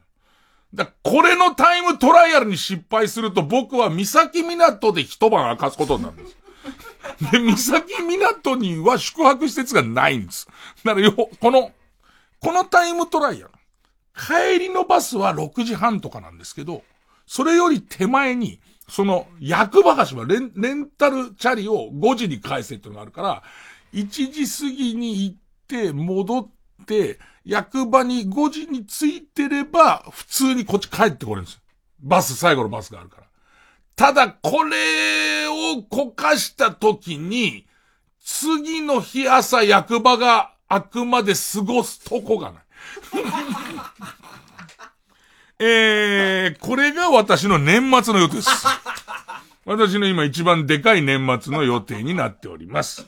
だこれのタイムトライアルに失敗すると僕は三崎港で一晩明かすことになるんです。で、三崎港には宿泊施設がないんです。だからよ、この、このタイムトライアル。帰りのバスは6時半とかなんですけど、それより手前に、その、役場橋はレン、レンタルチャリを5時に返せってのがあるから、1時過ぎに行って、戻って、役場に5時に着いてれば、普通にこっち帰ってこれるんですよ。バス、最後のバスがあるから。ただ、これをこかした時に、次の日朝役場があくまで過ごすとこがない。えー、これが私の年末の予定です。私の今一番でかい年末の予定になっております。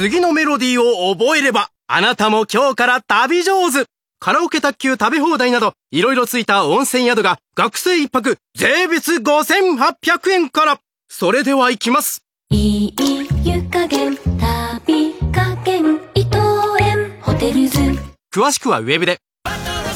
次のメロディーを覚えれば、あなたも今日から旅上手カラオケ卓球食べ放題など、いろいろついた温泉宿が学生一泊税別5800円から。それでは行きます。いい湯加減旅加減伊藤園ホテルズ詳しくはウェブで。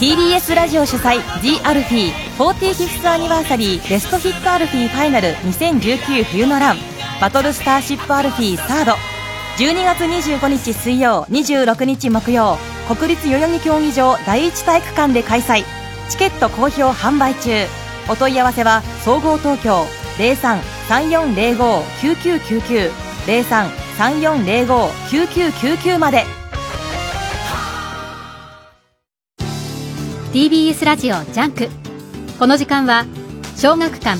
TBS ラジオ主催 The アルフィー 45th アニバーサリーベストヒットアルフィーファイナル2019冬のランバトルスターシップアルフィーサード12月25日水曜26日木曜国立代々木競技場第一体育館で開催。チケット好評販売中。お問い合わせは SOGO TOKYO 0334059999 0334059999まで。TBS ラジオジャンク。この時間は小学館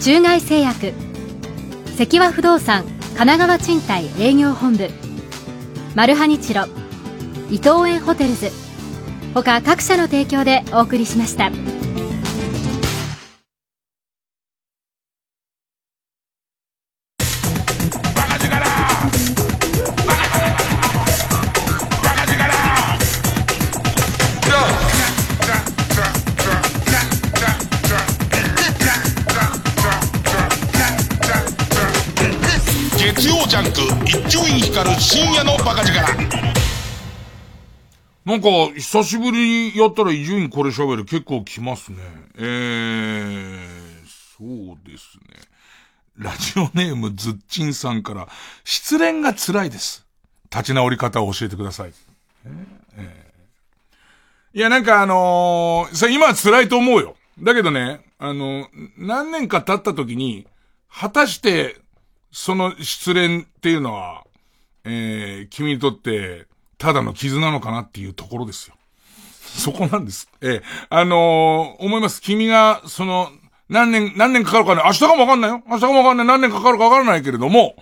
中外製薬関和不動産神奈川賃貸営業本部。マルハニチロ。伊藤園ホテルズ。他各社の提供でお送りしました。なんか、久しぶりにやったら伊集院これ喋る結構来ますね。えー、そうですね。ラジオネームズッチンさんから、失恋が辛いです。立ち直り方を教えてください。えーえいや、なんかあのー、それ今は辛いと思うよ。だけどね、あの、何年か経った時に、果たして、その失恋っていうのは、えー、君にとって、ただの傷なのかなっていうところですよ。そこなんです。ええ、あのー思います。君が、その、何年、何年かかるかね、明日かもわかんないよ。明日かもわかんない。何年かかるかわからないけれども、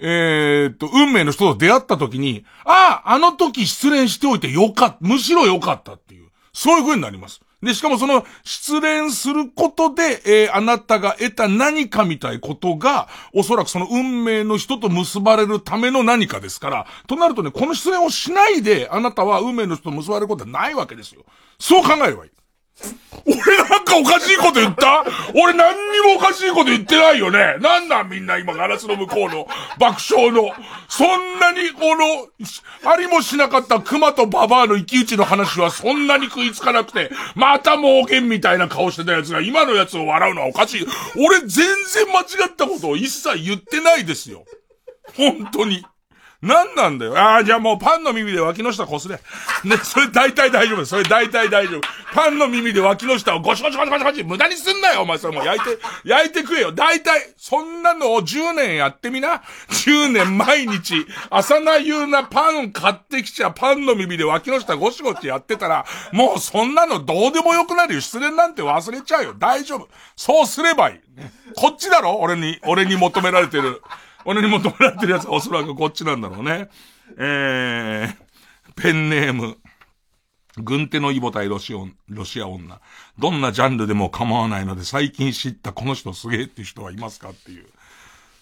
えーっと、運命の人と出会った時に、ああ、あの時失恋しておいてよかった、むしろよかったっていう、そういう風になります。で、しかもその、失恋することで、えーあなたが得た何かみたいことが、おそらくその運命の人と結ばれるための何かですから、となるとね、この失恋をしないで、あなたは運命の人と結ばれることはないわけですよ。そう考えればいい。俺なんかおかしいこと言った？俺何にもおかしいこと言ってないよね。なんなんみんな今ガラスの向こうの爆笑の。そんなにこの、ありもしなかった熊とババアの一騎打ちの話はそんなに食いつかなくて、また盲言みたいな顔してたやつが今のやつを笑うのはおかしい。俺全然間違ったことを一切言ってないですよ。本当に。何なんだよ。ああ、じゃあもうパンの耳で脇の下こすれ。ね、それ大体大丈夫。それ大体大丈夫。パンの耳で脇の下をゴシゴシゴシゴシゴシ無駄にすんなよ、お前それもう焼いて、焼いてくれよ。大体、そんなのを10年やってみな。10年毎日、朝な夕なパン買ってきちゃパンの耳で脇の下ゴシゴシやってたら、もうそんなのどうでもよくなるよ。失恋なんて忘れちゃうよ。大丈夫。そうすればいい。こっちだろ俺に、俺に求められてる。俺に求められてるやつはおそらくこっちなんだろうね。えー、ペンネーム。軍手のイボ対ロシオン、ロシア女。どんなジャンルでも構わないので最近知ったこの人すげえっていう人はいますかっていう。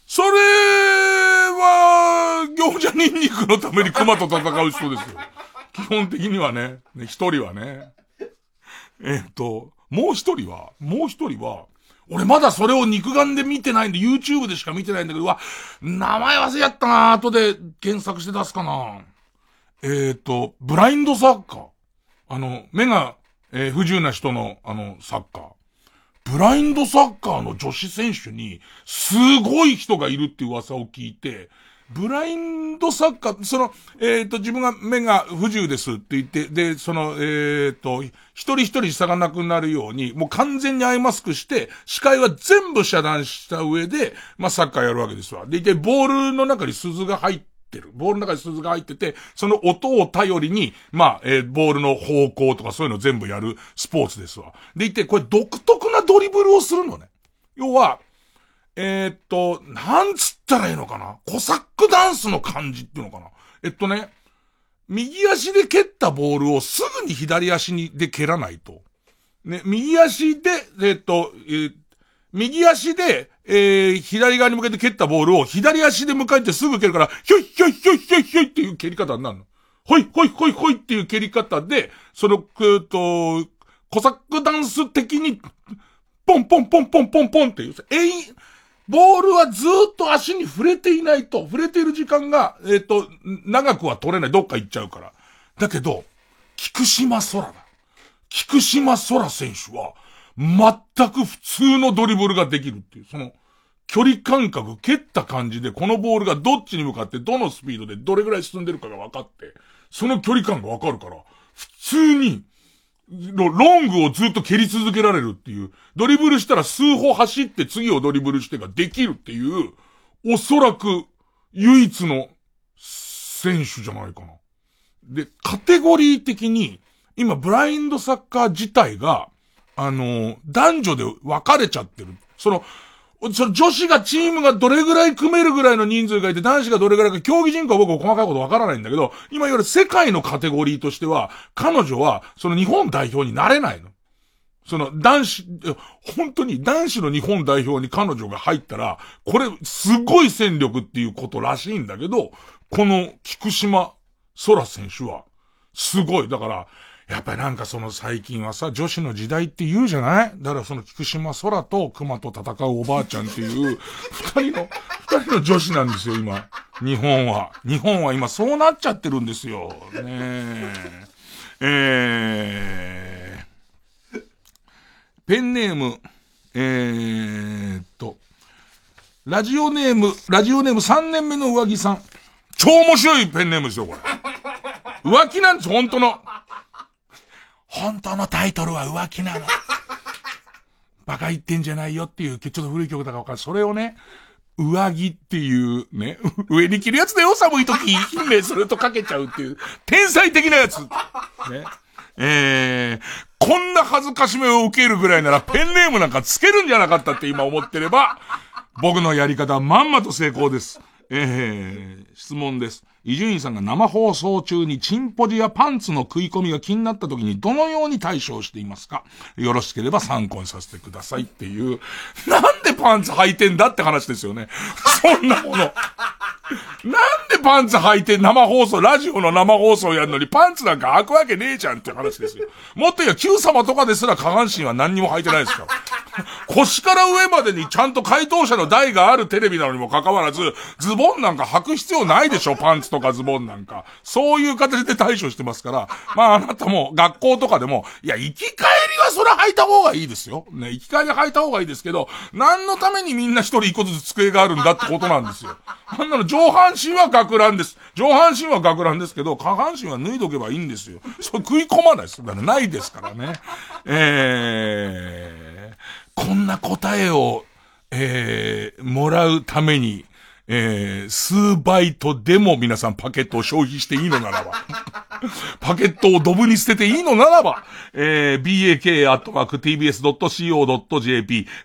それは、餃子ニンニクのために熊と戦う人ですよ。基本的にはね、ね一人はね。えっと、もう一人は、もう一人は、俺まだそれを肉眼で見てないんで、YouTube でしか見てないんだけど、うわ、名前忘れやったな後で検索して出すかなえっ、と、ブラインドサッカー。あの、目が、えー不自由な人の、あの、サッカー。ブラインドサッカーの女子選手に、すごい人がいるって噂を聞いて、ブラインドサッカー、その、えっ、と、自分が目が不自由ですって言って、で、その、えっ、と、一人一人差がなくなるように、もう完全にアイマスクして、視界は全部遮断した上で、まあ、サッカーやるわけですわ。で、で、ボールの中に鈴が入ってる。ボールの中に鈴が入ってて、その音を頼りに、まあ、えーボールの方向とかそういうの全部やるスポーツですわ。でいて、これ独特なドリブルをするのね。要は、えーっと、なんつったらいいのかな？コサックダンスの感じっていうのかな？えっとね、右足で蹴ったボールをすぐに左足にで蹴らないと。ね、右足で、えっと、えー右足で、えー左側に向けて蹴ったボールを左足で迎えてすぐ蹴るから、ひょいひょいひょいひょいひょいっていう蹴り方になるの。ほいほいほいほいっていう蹴り方で、その、えっと、コサックダンス的に、ポンポンポンポンポンポンっていう、えい、ボールはずっと足に触れていないと、触れている時間が、えっ、と、長くは取れない。どっか行っちゃうから。だけど、菊島空だ。菊島空選手は、全く普通のドリブルができるっていう、その、距離感覚、蹴った感じで、このボールがどっちに向かって、どのスピードでどれぐらい進んでるかが分かって、その距離感が分かるから、普通に、ロングをずっと蹴り続けられるっていう、ドリブルしたら数歩走って次をドリブルしてができるっていう、おそらく唯一の選手じゃないかな。で、カテゴリー的に、今ブラインドサッカー自体が、あの、男女で分かれちゃってる。その、その女子がチームがどれぐらい組めるぐらいの人数がいて、男子がどれぐらいか、競技人口は僕は細かいことわからないんだけど、今いわゆる世界のカテゴリーとしては、彼女は、その日本代表になれないの。その男子、本当に男子の日本代表に彼女が入ったら、これすごい戦力っていうことらしいんだけど、この菊島空選手は、すごい。だから、やっぱりなんかその最近はさ、女子の時代って言うじゃない？だからその菊島空と熊と戦うおばあちゃんっていう、二人の、二人の女子なんですよ、今。日本は。日本は今そうなっちゃってるんですよ。ねえ。えー、ペンネーム、えー、っと、ラジオネーム、ラジオネーム3年目の上着さん。超面白いペンネームですよ、これ。浮気なんです、本当の。本当のタイトルは浮気なの。バカ言ってんじゃないよっていう、ちょっと古い曲だからか。それをね、上着っていうね、上に着るやつだよ、寒い時。姫それとかけちゃうっていう、天才的なやつ。ね。えー、こんな恥ずかしめを受けるぐらいならペンネームなんかつけるんじゃなかったって今思ってれば、僕のやり方はまんまと成功です。えー、質問です。伊集院さんが生放送中にチンポジやパンツの食い込みが気になった時にどのように対処していますか？よろしければ参考にさせてくださいっていう、なんでパンツ履いてんだって話ですよね。そんなもの。なんでパンツ履いて生放送、ラジオの生放送やるのにパンツなんか履くわけねえじゃんって話ですよ。もっと言えば Q 様とかですら下半身は何にも履いてないですから。腰から上までにちゃんと回答者の台があるテレビなのにもかかわらず、ズボンなんか履く必要ないでしょパンツとかズボンなんか。そういう形で対処してますから、まああなたも学校とかでも、いや、行き帰りそれ履いた方がいいですよ。ね、行き帰り履いた方がいいですけど、何のためにみんな一人一個ずつ机があるんだってことなんですよ。あんなの上半身は学ランです。上半身は学ランですけど、下半身は脱いどけばいいんですよ。それ食い込まないです。だからないですからね。えー、こんな答えを、えー、もらうために、えー、数バイトでも皆さんパケットを消費していいのならば。パケットをドブに捨てていいのならば、えー、baka.tbs.co.jp、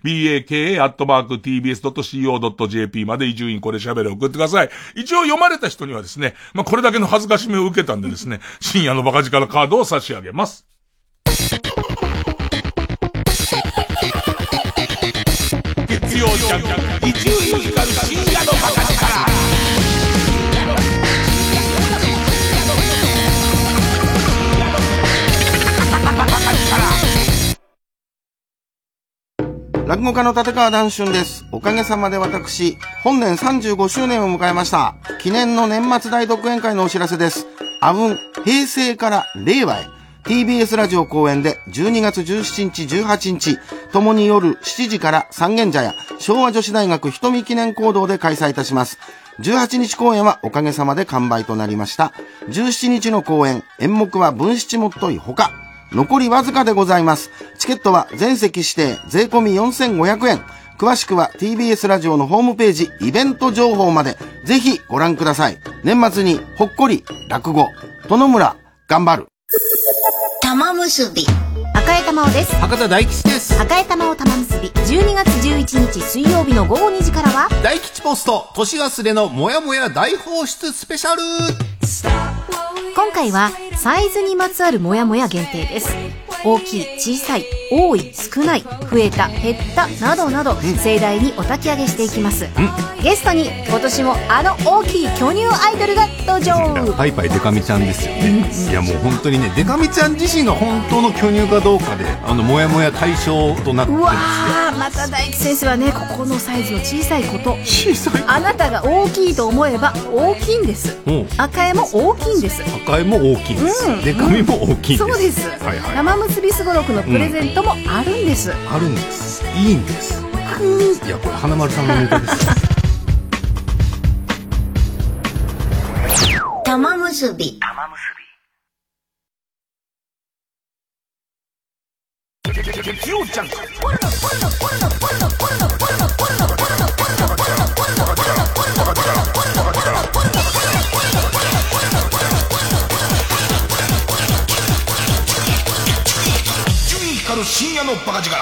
baka.tbs.co.jp まで伊集院これ喋れ送ってください。一応読まれた人にはですね、まあ、これだけの恥ずかしめを受けたんでですね、深夜のバカ力カードを差し上げます。曜ジャンク、伊集院光深夜のバカ力。落語家の立川談春です。おかげさまで私、本年35周年を迎えました。記念の年末大独演会のお知らせです。あぶん、平成から令和へ。TBS ラジオ公演で12月17日18日、ともに夜7時から三軒茶屋昭和女子大学瞳記念講堂で開催いたします。18日公演はおかげさまで完売となりました。17日の公演、演目は分七もっといほか。残りわずかでございます。チケットは全席指定、税込み4500円。詳しくは TBS ラジオのホームページ、イベント情報まで、ぜひご覧ください。年末にほっこり、落語、殿村、頑張る。玉結び。赤江玉緒です。博多大吉です。赤江玉緒玉結び。12月11日水曜日の午後2時からは、大吉ポスト、年忘れのもやもや大放出スペシャル。今回はサイズにまつわるモヤモヤ限定です大きい小さい多い少ない増えた減ったなどなど盛大にお焚き上げしていきますゲストに今年もあの大きい巨乳アイドルが登場パイパイデカミちゃんですよね。いやもう本当にね、デカミちゃん自身が本当の巨乳かどうかで、あの、もやもや対象となってうわますーまた大吉先生はねここのサイズの小さいこと小さいあなたが大きいと思えば大きいんですうん赤江も大きいんです赤いも大きいんです。うんデカミも大きいんです。そうです、はいはい。生結びすごろくのプレゼントもあるんです、あるんです。いいんです。いや、これ花丸さんのネタです。玉結び。光る深夜のバカ力。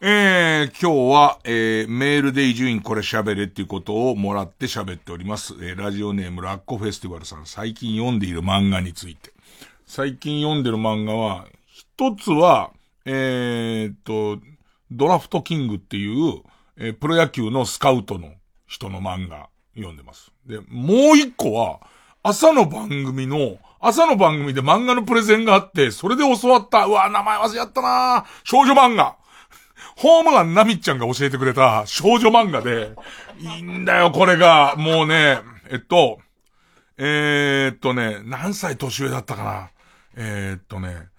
えー、今日は、えー、メールで伊集院これ喋れっていうことをもらって喋っております。えー、ラジオネームラッコフェスティバルさん、最近読んでいる漫画について。最近読んでる漫画は、一つは、えーっと、ドラフトキングっていう、えープロ野球のスカウトの人の漫画読んでます。で、もう一個は、朝の番組の、朝の番組で漫画のプレゼンがあって、それで教わった、うわ、名前忘れちゃったな少女漫画。ホームガンナミちゃんが教えてくれた少女漫画で、いいんだよ、これが。もうね、えっと、えー、っとね、何歳年上だったかな。えー、っとね、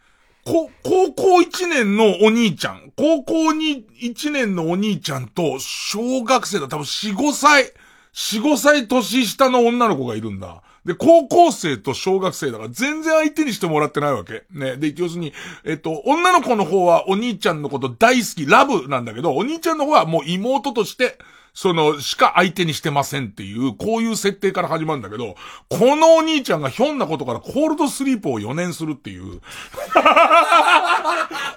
こ、高校1年のお兄ちゃん、高校に1年のお兄ちゃんと、小学生だ、多分4、5歳、4、5歳年下の女の子がいるんだ。で、高校生と小学生だから全然相手にしてもらってないわけ。ね。で、要するに、えっと、女の子の方はお兄ちゃんのこと大好き、ラブなんだけど、お兄ちゃんの方はもう妹として、その、しか相手にしてませんっていう、こういう設定から始まるんだけど、このお兄ちゃんがひょんなことからコールドスリープを4年するっていう。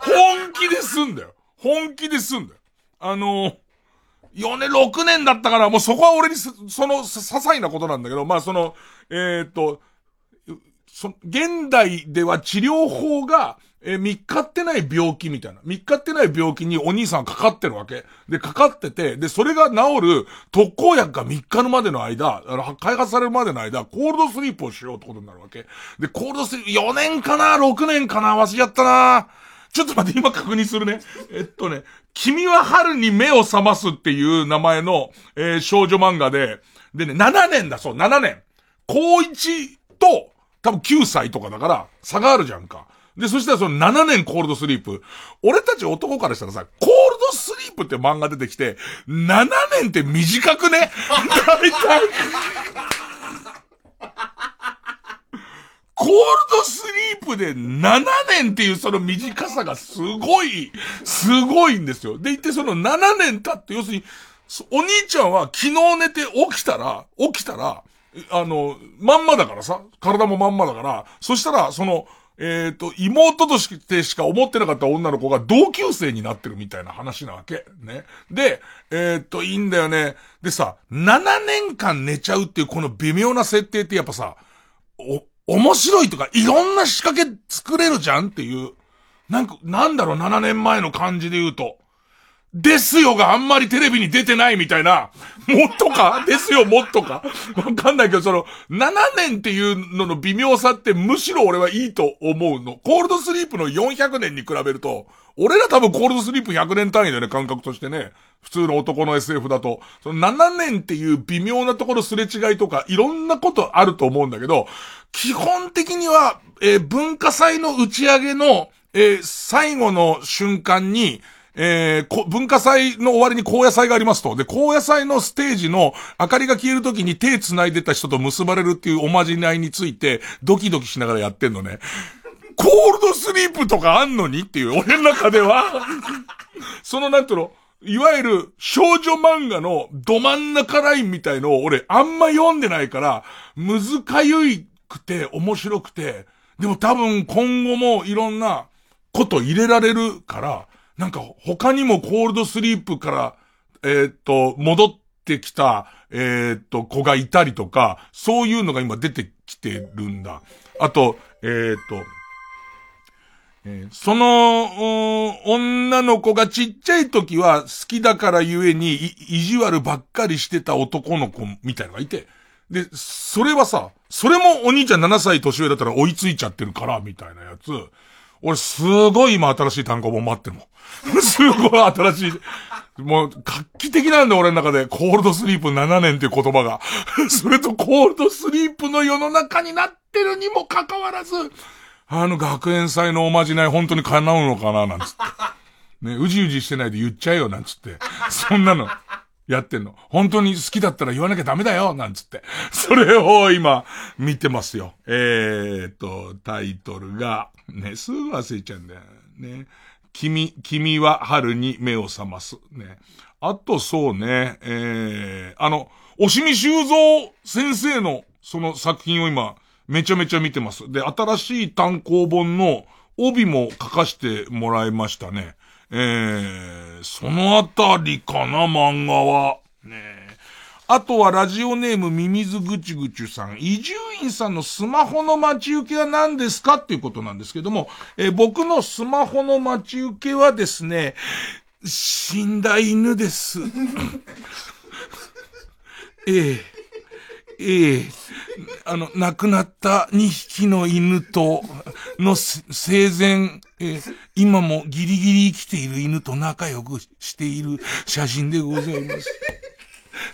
本気ですんだよ。本気ですんだよ。あの、4年、6年だったから、もうそこは俺に、その、些細なことなんだけど、まあその、えーっと、そ、現代では治療法が、えー、見っかってない病気みたいな。見っかってない病気にお兄さんかかってるわけ。で、かかってて、で、それが治る特効薬が3日のまでの間、あの、開発されるまでの間、コールドスリープをしようってことになるわけ。で、コールドスリープ、4年かな ?6 年かな？忘れちゃったなちょっと待って、今確認するね。えっとね、君は春に目を覚ますっていう名前の、えー少女漫画で、でね、7年だ、そう、7年。高1と、多分9歳とかだから、差があるじゃんか。で、そしたらその7年コールドスリープ。俺たち男からしたらさ、コールドスリープって漫画出てきて、7年って短くね？大体。コールドスリープで7年っていうその短さがすごい、すごいんですよ。でいてその7年経って、要するに、お兄ちゃんは昨日寝て起きたら、起きたら、あの、まんまだからさ、体もまんまだから、そしたら、その、えっ、と、妹としてしか思ってなかった女の子が同級生になってるみたいな話なわけ。ね。で、えっ、と、いいんだよね。でさ、7年間寝ちゃうっていうこの微妙な設定ってやっぱさ、お、面白いとか、いろんな仕掛け作れるじゃんっていう。なんか、なんだろう、7年前の感じで言うと。ですよがあんまりテレビに出てないみたいな、もっとか？ですよもっとか？わかんないけど、その、7年っていうのの微妙さってむしろ俺はいいと思うの。コールドスリープの400年に比べると、俺ら多分コールドスリープ100年単位だよね、感覚としてね。普通の男の SF だと。その7年っていう微妙なところすれ違いとか、いろんなことあると思うんだけど、基本的には、えー文化祭の打ち上げの、えー最後の瞬間に、えーこ文化祭の終わりに高野祭がありますと。で、高野祭のステージの明かりが消える時に手繋いでた人と結ばれるっていうおまじないについて、ドキドキしながらやってんのね。コールドスリープとかあんのにっていう、俺の中では。そのなんていうの、いわゆる少女漫画のど真ん中ラインみたいのを俺あんま読んでないから、むずかゆいくて面白くて、でも多分今後もいろんなこと入れられるから、なんか他にもコールドスリープから、えーっと、戻ってきた、えーっと、子がいたりとか、そういうのが今出てきてるんだ。あと、えーっと、えーその、女の子がちっちゃい時は好きだからゆえに意地悪ばっかりしてた男の子みたいのがいて、で、それはさ、それもお兄ちゃん7歳年上だったら追いついちゃってるから、みたいなやつ。俺すごい今新しい単語本待ってるもん。すごい新しい。もう画期的なんだ俺の中で、コールドスリープ7年っていう言葉が。それとコールドスリープの世の中になってるにもかかわらず、あの学園祭のおまじない本当に叶うのかななんつって。ね、うじうじしてないで言っちゃえよなんつって。そんなの。やってんの。本当に好きだったら言わなきゃダメだよなんつって。それを今、見てますよ。えーと、タイトルが、ね、すぐ忘れちゃうんだよ。ね。君、君は春に目を覚ます。ね。あとそうね、えー、あの、押見修造先生のその作品を今、めちゃめちゃ見てます。で、新しい単行本の帯も書かしてもらいましたね。えー、そのあたりかな、漫画は。ねあとはラジオネームミミズぐちぐちさん。伊集院さんのスマホの待ち受けは何ですかっていうことなんですけども、えー僕のスマホの待ち受けはですね、死んだ犬です。ええええあの、亡くなった2匹の犬と、の生前、えー今もギリギリ生きている犬と仲良くしている写真でございます。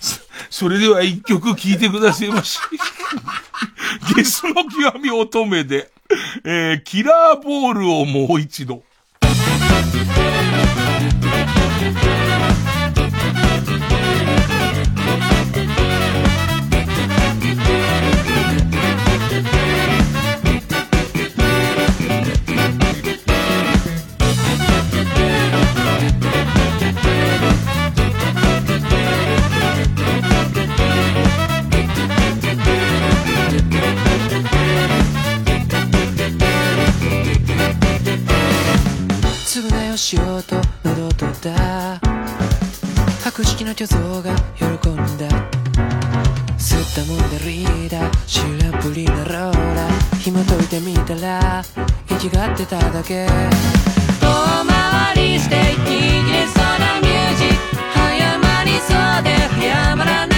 そそれでは一曲聴いてくださいまし。ゲスの極み乙女で、えーキラーボールをもう一度。しようと喉を取った博識な巨像が喜んだ。吸ったもんでリーダー。白プリなローラ紐解いてみたら生きがってただけ。遠回りして息切れそうなミュージック。早まりそうで早まらない。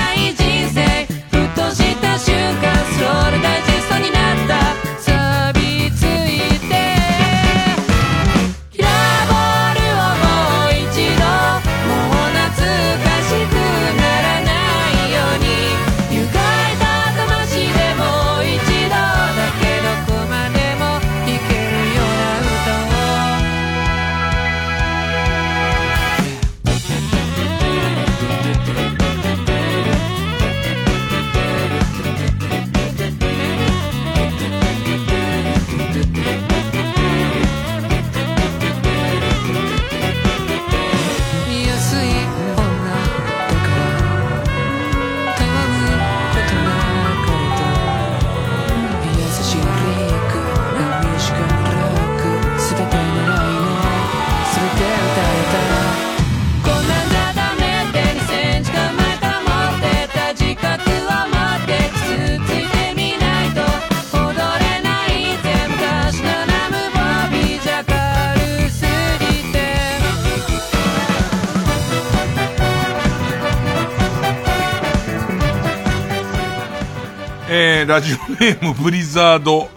えー、ラジオネームブリザード、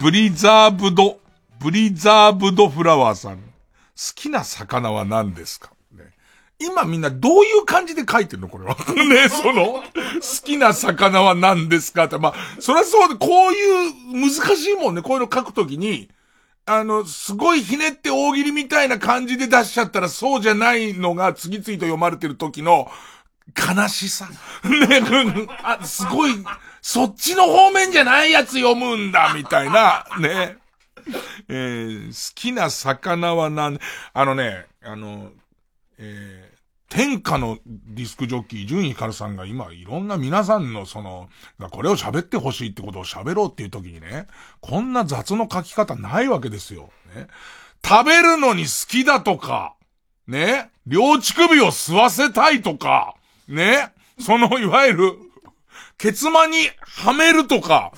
ブリザーブド、ブリザーブドフラワーさん。好きな魚は何ですか、ね、今みんなどういう感じで書いてるのこれは？ね、その、好きな魚は何ですか？って。まあ、そりゃそうで、こういう難しいもんね。こういうの書くときに、あの、すごいひねって大喜利みたいな感じで出しちゃったらそうじゃないのが次々と読まれてる時の悲しさ。ね、うんあ、すごい、そっちの方面じゃないやつ読むんだ、みたいな、ね。えー好きな魚は何、あのね、あの、えー天下のディスクジョッキー、純ヒカルさんが今、いろんな皆さんのその、これを喋ってほしいってことを喋ろうっていう時にね、こんな雑の書き方ないわけですよ。ね。食べるのに好きだとか、ね。両乳首を吸わせたいとか、ね。その、いわゆる、ケツマにはめるとか、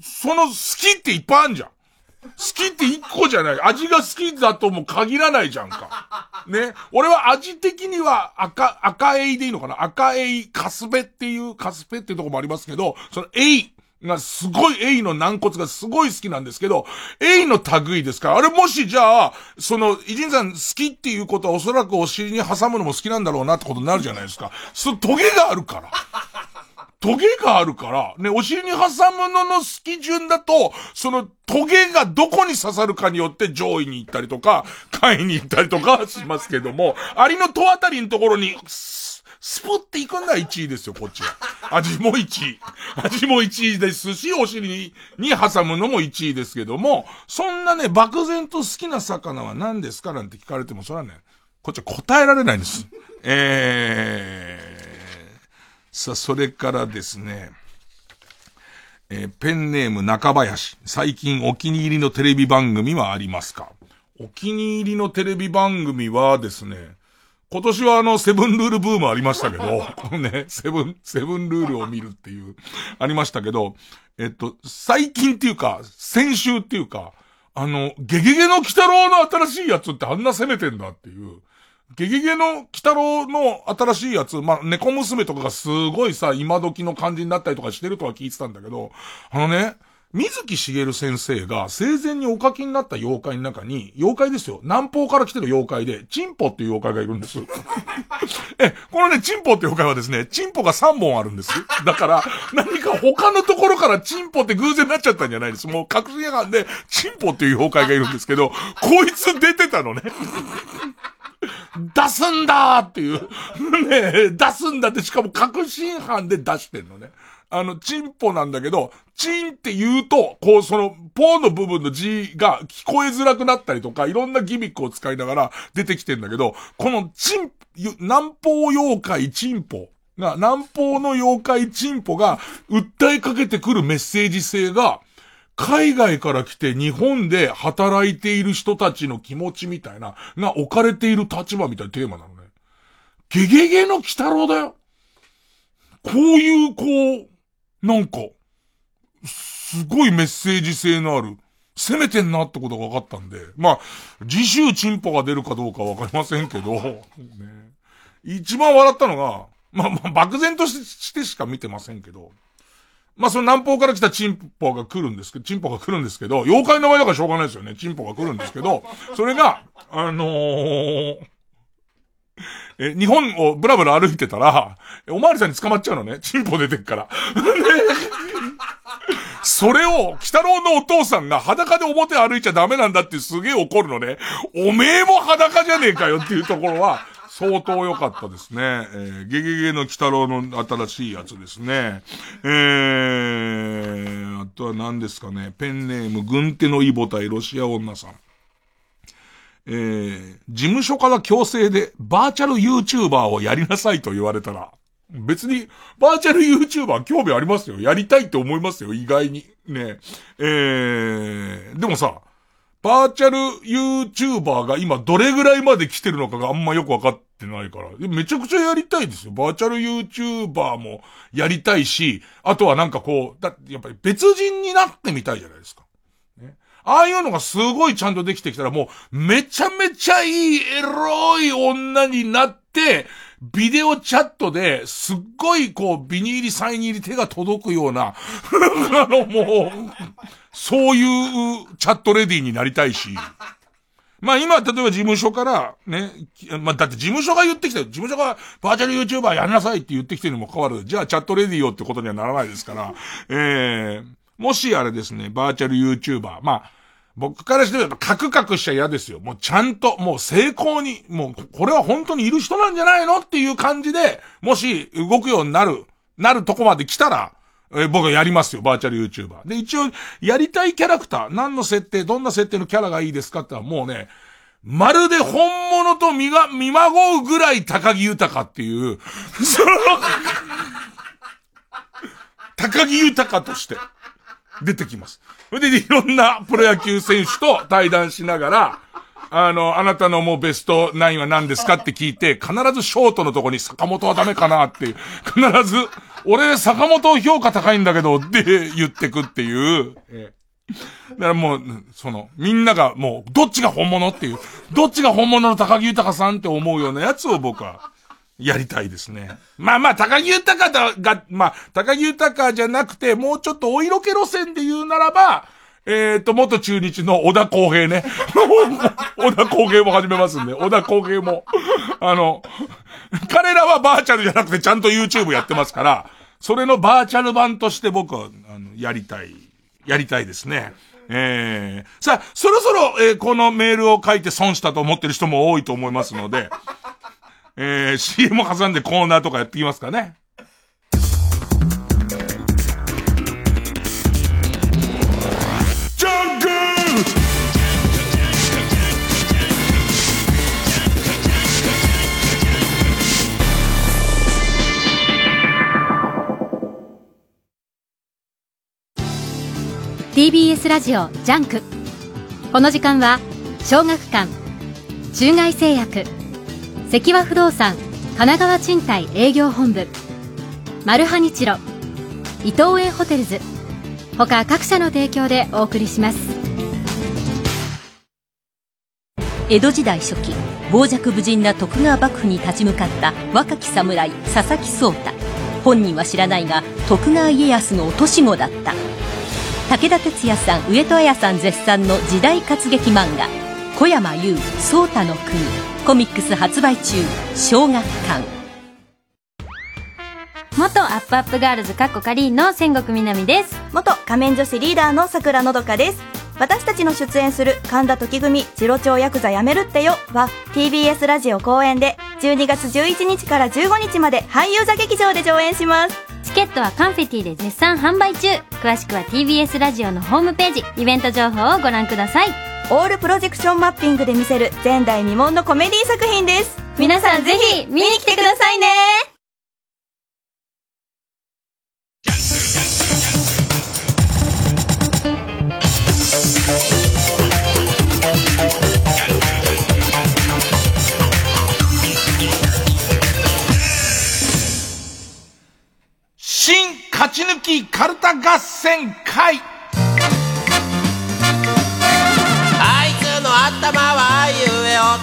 その好きっていっぱいあるじゃん。好きって一個じゃない。味が好きだとも限らないじゃんか。ね。俺は味的には赤、赤エイでいいのかな？赤エイ、カスベっていう、カスベっていうとこもありますけど、そのエイがすごいエイの軟骨がすごい好きなんですけど、エイの類ですから、あれもしじゃあ、その、イジンさん好きっていうことはおそらくお尻に挟むのも好きなんだろうなってことになるじゃないですか。そのトゲがあるから。トゲがあるから、ね、お尻に挟むのの好き順だと、そのトゲがどこに刺さるかによって上位に行ったりとか、下位に行ったりとかしますけども、アリの戸あたりのところに、ススポって行くんだ1位ですよ、こっちは。味も1位。味も1位ですし、お尻にに挟むのも1位ですけども、そんなね、漠然と好きな魚は何ですかなんて聞かれても、それはね、こっちは答えられないんです。えー、さあ、それからですね、えーペンネーム中林。最近お気に入りのテレビ番組はありますか？お気に入りのテレビ番組はですね、今年はあの、セブンルールブームありましたけど、ね、セブン、セブンルールを見るっていう、ありましたけど、えっと、最近っていうか、先週っていうか、あの、ゲゲゲの鬼太郎の新しいやつってあんな攻めてんだっていう、ゲゲゲの鬼太郎の新しいやつ、まあ、猫娘とかがすごいさ、今時の感じになったりとかしてるとは聞いてたんだけど、あのね、水木しげる先生が生前にお書きになった妖怪の中に、妖怪ですよ。南方から来てる妖怪で、チンポっていう妖怪がいるんです。え、このね、チンポって妖怪はですね、チンポが3本あるんです。だから、何か他のところからチンポって偶然になっちゃったんじゃないです。もう確信犯で、チンポっていう妖怪がいるんですけど、こいつ出てたのね。出すんだっていう。ね出すんだってしかも確信犯で出してんのね。あの、チンポなんだけど、チンって言うと、こう、その、ポーの部分の字が聞こえづらくなったりとか、いろんなギミックを使いながら出てきてんだけど、このチン、南方妖怪チンポが、南方の妖怪チンポが訴えかけてくるメッセージ性が、海外から来て日本で働いている人たちの気持ちみたいな、が置かれている立場みたいなテーマなのね。ゲゲゲの鬼太郎だよ。こういう、こう、なんか、すごいメッセージ性のある、攻めてんなってことが分かったんで、まあ、次週チンポが出るかどうか分かりませんけど、ね、一番笑ったのが、まあまあ、漠然としてしか見てませんけど、まあ、その南方から来たチンポが来るんですけど、チンポが来るんですけど、妖怪の名前だからしょうがないですよね。チンポが来るんですけど、それが、あのー、え、日本をブラブラ歩いてたら、おまわりさんに捕まっちゃうのね。チンポ出てっから。それを、鬼太郎のお父さんが裸で表歩いちゃダメなんだってすげえ怒るのね。おめえも裸じゃねえかよっていうところは、相当良かったですね。えー、ゲゲゲの鬼太郎の新しいやつですね。えー、あとは何ですかね。ペンネーム、軍手のイボ対ロシア女さん。えー、事務所から強制でバーチャル YouTuber をやりなさいと言われたら、別に、バーチャル YouTuber 興味ありますよ。やりたいって思いますよ、意外に。ねえー、でもさ、バーチャル YouTuber が今どれぐらいまで来てるのかがあんまよくわかってないから。めちゃくちゃやりたいですよ。バーチャル YouTuber もやりたいし、あとはなんかこう、だってやっぱり別人になってみたいじゃないですか。ね、ああいうのがすごいちゃんとできてきたらもう、めちゃめちゃいいエロい女になって、ビデオチャットですっごいこう、ビニールサイン入り手が届くような、あのもう、そういうチャットレディになりたいし。まあ今、例えば事務所から、ね、まあだって事務所が言ってきて、事務所がバーチャル YouTuber やんなさいって言ってきてるにもかかわらず、じゃあチャットレディよってことにはならないですから、ええもしあれですね、バーチャル YouTuber、まあ、僕からしてみればカクカクしちゃ嫌ですよ。もうちゃんと、もう成功に、もうこれは本当にいる人なんじゃないのっていう感じで、もし動くようになる、なるとこまで来たら、え僕はやりますよ、バーチャル YouTuber。で、一応、やりたいキャラクター、何の設定、どんな設定のキャラがいいですかってのはもうね、まるで本物と見が、見まごうぐらい高木豊っていう、その、高木豊として出てきます。それでいろんなプロ野球選手と対談しながら、あの、あなたのもうベストナインは何ですかって聞いて、必ずショートのとこに坂本はダメかなっていう、必ず、俺坂本評価高いんだけどって言ってくっていう、え。だからもう、その、みんながもう、どっちが本物っていう、どっちが本物の高木豊さんって思うようなやつを僕は、やりたいですね。まあまあ、高木豊だが、まあ、高木豊じゃなくて、もうちょっとお色気路線で言うならば、えっ、と、元中日の小田公平ね。小田公平も始めますんで、小田公平も。あの、彼らはバーチャルじゃなくてちゃんと YouTube やってますから、それのバーチャル版として僕は、あの、やりたい、やりたいですね。えー、さあ、そろそろ、えーこのメールを書いて損したと思ってる人も多いと思いますので、えー、CM 挟んでコーナーとかやってきますかね。TBS ラジオジャンクこの時間は小学館中外製薬積和不動産神奈川賃貸営業本部マルハニチロ伊東園ホテルズ他各社の提供でお送りします。江戸時代初期傍若無人な徳川幕府に立ち向かった若き侍佐々木壮太。本人は知らないが徳川家康の落とし子だった。武田鉄矢さん上戸彩さん絶賛の時代活劇漫画「小山優壮太の国」コミックス発売中小学館。元アップアップガールズカッコカリーンの戦国みなみです。元仮面女子リーダーの桜のどかです。私たちの出演する神田時組次郎長ヤクザやめるってよ。は TBS ラジオ公演で12月11日から15日まで俳優座劇場で上演します。チケットはカンフェティで絶賛販売中。詳しくは TBS ラジオのホームページ。イベント情報をご覧くださいオールプロジェクションマッピングで見せる前代未聞のコメディ作品です。皆さんぜひ見に来てくださいね。新勝ち抜きカルタ合戦会。の頭はあいうえお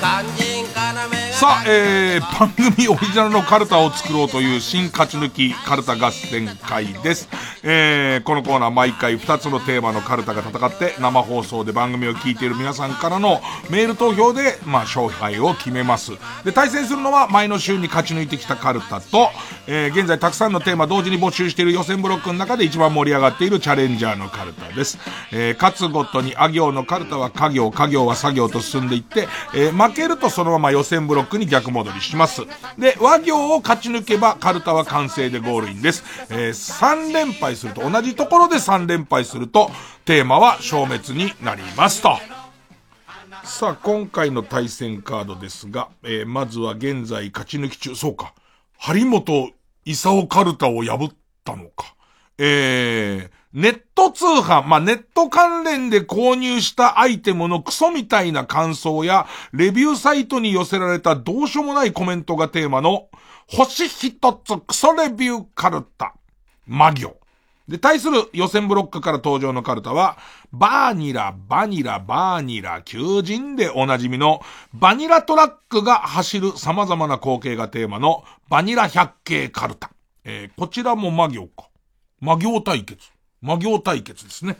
肝心要さあ、えー、番組オリジナルのカルタを作ろうという新勝ち抜きカルタ合戦会です。えー、このコーナー毎回2つのテーマのカルタが戦って生放送で番組を聞いている皆さんからのメール投票で、まあ、勝敗を決めます。で、対戦するのは前の週に勝ち抜いてきたカルタと、えー、現在たくさんのテーマ同時に募集している予選ブロックの中で一番盛り上がっているチャレンジャーのカルタです。えー、勝つごとにあ行のカルタは家業、家業は作業と進んでいって、えー、負けるとそのまま予選ブロックに逆戻りします。で、和行を勝ち抜けばカルタは完成でゴールインです。えー、3連敗すると、同じところで3連敗すると、テーマは消滅になりますと。さあ、今回の対戦カードですが、えーまずは現在勝ち抜き中、そうか。張本勲カルタを破ったのか。えー、ネット通販、まあ、ネット関連で購入したアイテムのクソみたいな感想や、レビューサイトに寄せられたどうしようもないコメントがテーマの、星一つクソレビューカルタ、魔行。で、対する予選ブロックから登場のカルタは、バーニラ、バニラ、バーニラ、求人でおなじみの、バニラトラックが走る様々な光景がテーマの、バニラ百景カルタ。えーこちらも魔行か。魔行対決。魔行対決ですね。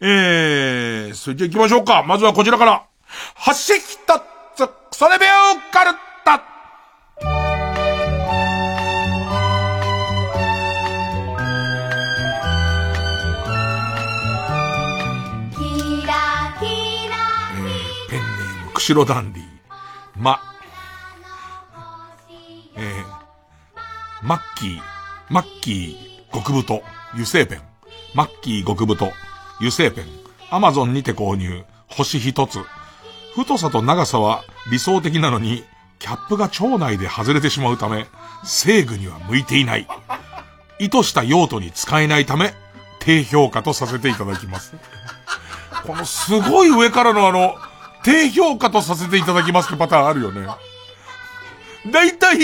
えー、それじゃ行きましょうか。まずはこちらから。星一つ、クソレビューカルタキラキラペンネーム、釧路ダンディ。ま、えー、マッキー、マッキー、極太、油性ペン。マッキー、極太、油性ペン。アマゾンにて購入、星一つ。太さと長さは理想的なのに、キャップが腸内で外れてしまうため、制具には向いていない。意図した用途に使えないため、低評価とさせていただきます。このすごい上からのあの、低評価とさせていただきますってパターンあるよね。だいたい、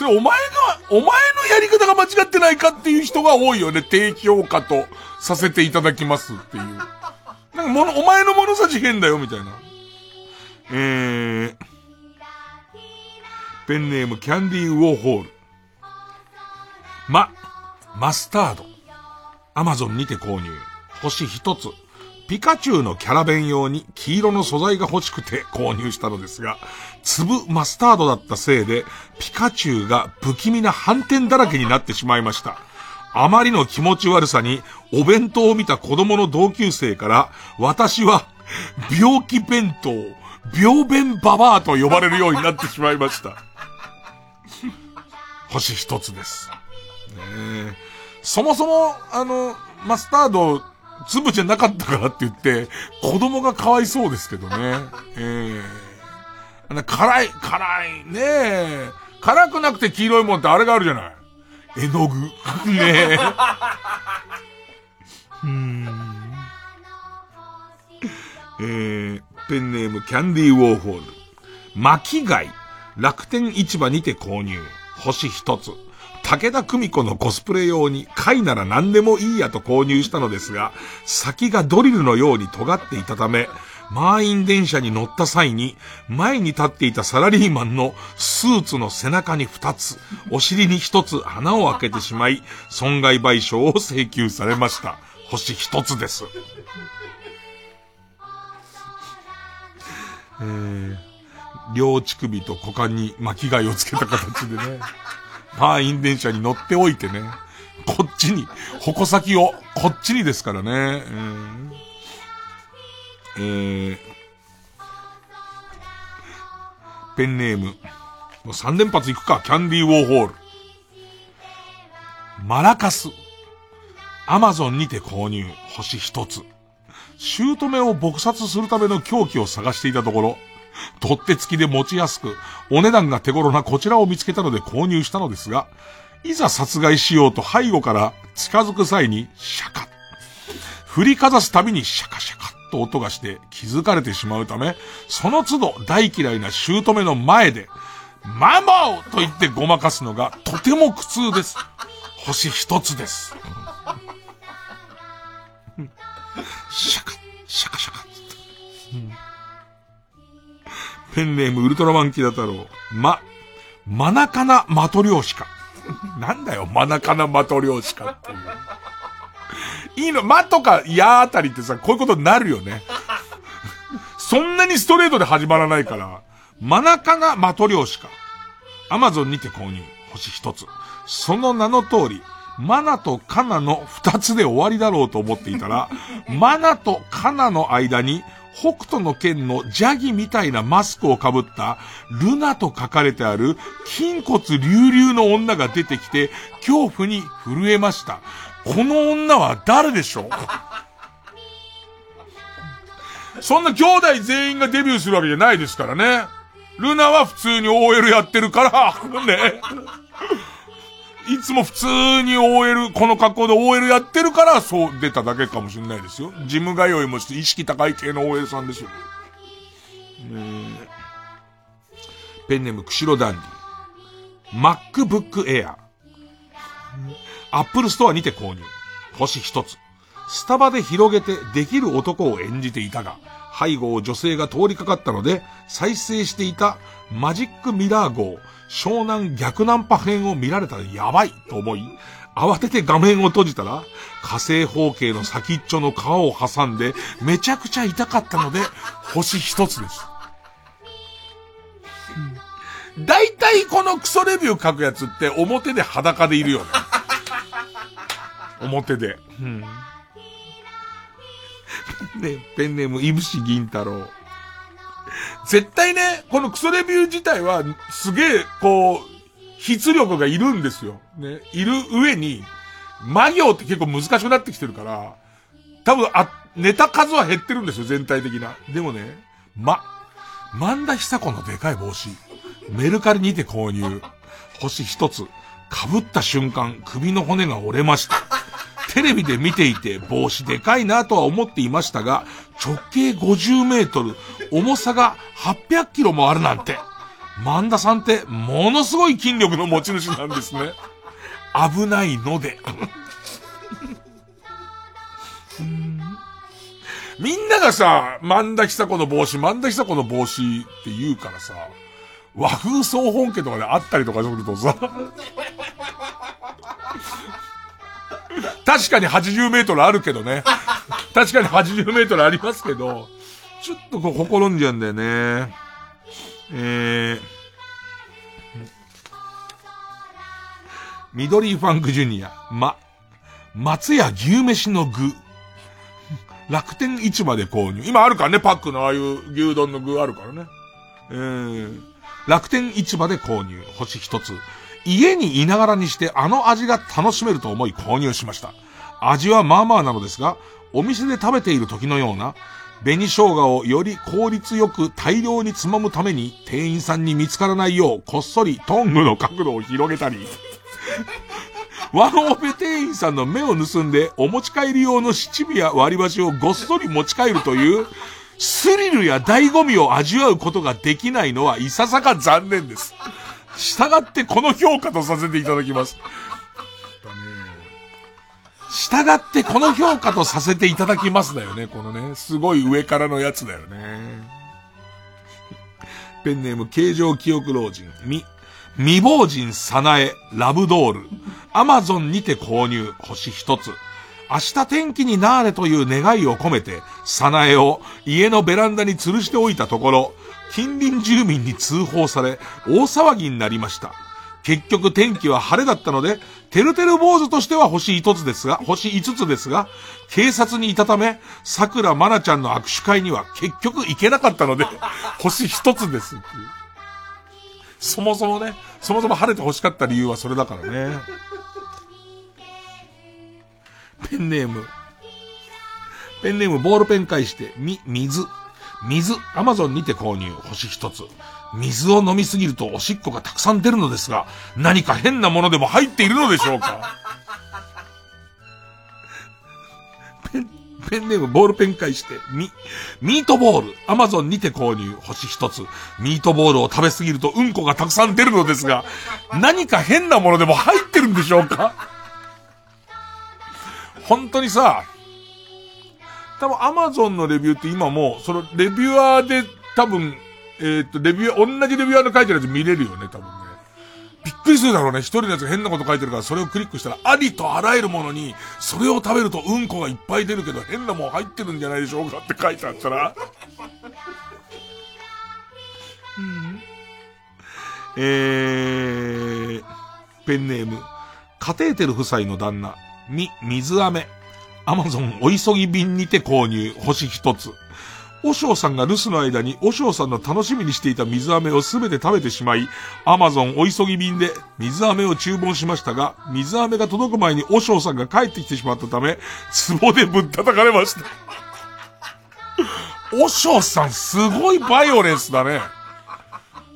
それお前の、お前のやり方が間違ってないかっていう人が多いよね。低評価とさせていただきますっていう。なんかもの、お前の物差し変だよ、みたいな。えー、ペンネームキャンディーウォーホール。ま、マスタード。アマゾンにて購入。星一つ。ピカチュウのキャラ弁用に黄色の素材が欲しくて購入したのですが、粒マスタードだったせいで、ピカチュウが不気味な反転だらけになってしまいました。あまりの気持ち悪さに、お弁当を見た子供の同級生から、私は、病気弁当、病弁ババアと呼ばれるようになってしまいました。星一つです。ねえそもそも、あの、マスタード、粒じゃなかったからって言って、子供がかわいそうですけどね。ええな辛い、辛い、ねえ。辛くなくて黄色いもんってあれがあるじゃない。絵の具。ねえ。うん。えー、ペンネームキャンディーウォーホール。巻貝。楽天市場にて購入。星一つ。武田久美子のコスプレ用に貝なら何でもいいやと購入したのですが、先がドリルのように尖っていたため、満員電車に乗った際に、前に立っていたサラリーマンのスーツの背中に二つ、お尻に一つ穴を開けてしまい、損害賠償を請求されました。星一つです。えー、両乳首と股間に巻き貝をつけた形でね、満員電車に乗っておいてね、こっちに、矛先を、こっちにですからね。うんえー、ペンネーム。もう3連発いくか、キャンディーウォーホール。マラカス。アマゾンにて購入、星一つ。姑を撲殺するための凶器を探していたところ、取っ手付きで持ちやすく、お値段が手頃なこちらを見つけたので購入したのですが、いざ殺害しようと背後から近づく際に、シャカッ。振りかざすたびにシャカシャカッと音がして気づかれてしまうため、その都度大嫌いな姑の前で、マンボウと言ってごまかすのがとても苦痛です。星一つです。シャカ、シャカシャカ。ペンネームウルトラマンキダ太郎。ま、マナカナマトリョーシカ。なんだよ、マナカナマトリョーシカっていう。いいの、マとかヤあたりってさ、こういうことになるよね。そんなにストレートで始まらないから、マナカナマトリョーシカ。アマゾンにて購入。星一つ。その名の通り、マナとカナの二つで終わりだろうと思っていたら、マナとカナの間に、北斗の剣のジャギみたいなマスクをかぶった、ルナと書かれてある、筋骨隆々の女が出てきて、恐怖に震えました。この女は誰でしょう？そんな兄弟全員がデビューするわけじゃないですからね。ルナは普通に OL やってるから、ね。いつも普通に OL、この格好で OL やってるから、そう出ただけかもしれないですよ。ジム通いもして意識高い系の OL さんですよ。ペンネーム、釧路ダンディ。MacBook Air。アップルストアにて購入。星一つ。スタバで広げてできる男を演じていたが、背後を女性が通りかかったので、再生していたマジックミラー号、湘南逆ナンパ編を見られたらやばいと思い、慌てて画面を閉じたら、仮性包茎の先っちょの皮を挟んで、めちゃくちゃ痛かったので、星一つです。大体このクソレビュー書くやつって表で裸でいるよね。表で。うん。ね、ペンネーム、いぶし銀太郎。絶対ね、このクソレビュー自体は、すげえ、こう、筆力がいるんですよ。ね。いる上に、魔行って結構難しくなってきてるから、多分、あ、ネタ数は減ってるんですよ、全体的な。でもね、ま、万田久子のでかい帽子。メルカリにて購入。星一つ。被った瞬間、首の骨が折れました。テレビで見ていて帽子でかいなとは思っていましたが、直径50メートル、重さが800キロもあるなんて。万田さんってものすごい筋力の持ち主なんですね。危ないので。みんながさ、万田久子の帽子、万田久子の帽子って言うからさ、和風総本家とかであったりとかするとさ、確かに80メートルあるけどね。確かに80メートルありますけど、ちょっとこう、ほころんじゃうんだよね。えー、緑ファンクジュニア、ま、松屋牛飯の具。楽天市場で購入。今あるからね、パックのああいう牛丼の具あるからね。えー、楽天市場で購入。星一つ。家にいながらにしてあの味が楽しめると思い購入しました。味はまあまあなのですが、お店で食べている時のような、紅生姜をより効率よく大量につまむために、店員さんに見つからないよう、こっそりトングの角度を広げたり、ワンオペ店員さんの目を盗んで、お持ち帰り用の七味や割り箸をごっそり持ち帰るという、スリルや醍醐味を味わうことができないのはいささか残念です。従ってこの評価とさせていただきます。従ってこの評価とさせていただきますだよね、このね。すごい上からのやつだよね。ペンネーム、形状記憶老人、み、未亡人さなえ、ラブドール。アマゾンにて購入、星一つ。明日天気になーれという願いを込めて、さなえを家のベランダに吊るしておいたところ、近隣住民に通報され、大騒ぎになりました。結局天気は晴れだったので、てるてる坊主としては星一つですが、星五つですが、警察にいたため、桜まなちゃんの握手会には結局行けなかったので、星一つです。そもそもね、そもそも晴れて欲しかった理由はそれだからね。ペンネーム。ペンネームボールペン返して、み、水。水、アマゾンにて購入、星一つ。水を飲みすぎるとおしっこがたくさん出るのですが、何か変なものでも入っているのでしょうか？ペン、ペンネームボールペン返して、み、ミートボール、アマゾンにて購入、星一つ。ミートボールを食べすぎるとうんこがたくさん出るのですが、何か変なものでも入ってるんでしょうか？本当にさ、多分アマゾンのレビューって今もう、そのレビュアーで多分、えっ、と、レビュー、同じレビュアーの書いてるやつ見れるよね、多分ね。びっくりするだろうね。一人のやつが変なこと書いてるから、それをクリックしたら、ありとあらゆるものに、それを食べるとうんこがいっぱい出るけど、変なもん入ってるんじゃないでしょうかって書いてあったら。うん、えー、ペンネーム、カテーテル夫妻の旦那、み、水飴。アマゾンお急ぎ便にて購入、星一つ。おしょうさんが留守の間に、おしょうさんの楽しみにしていた水飴をすべて食べてしまい、アマゾンお急ぎ便で水飴を注文しましたが、水飴が届く前におしょうさんが帰ってきてしまったため、壺でぶったたかれました。おしょうさん、すごいバイオレンスだね。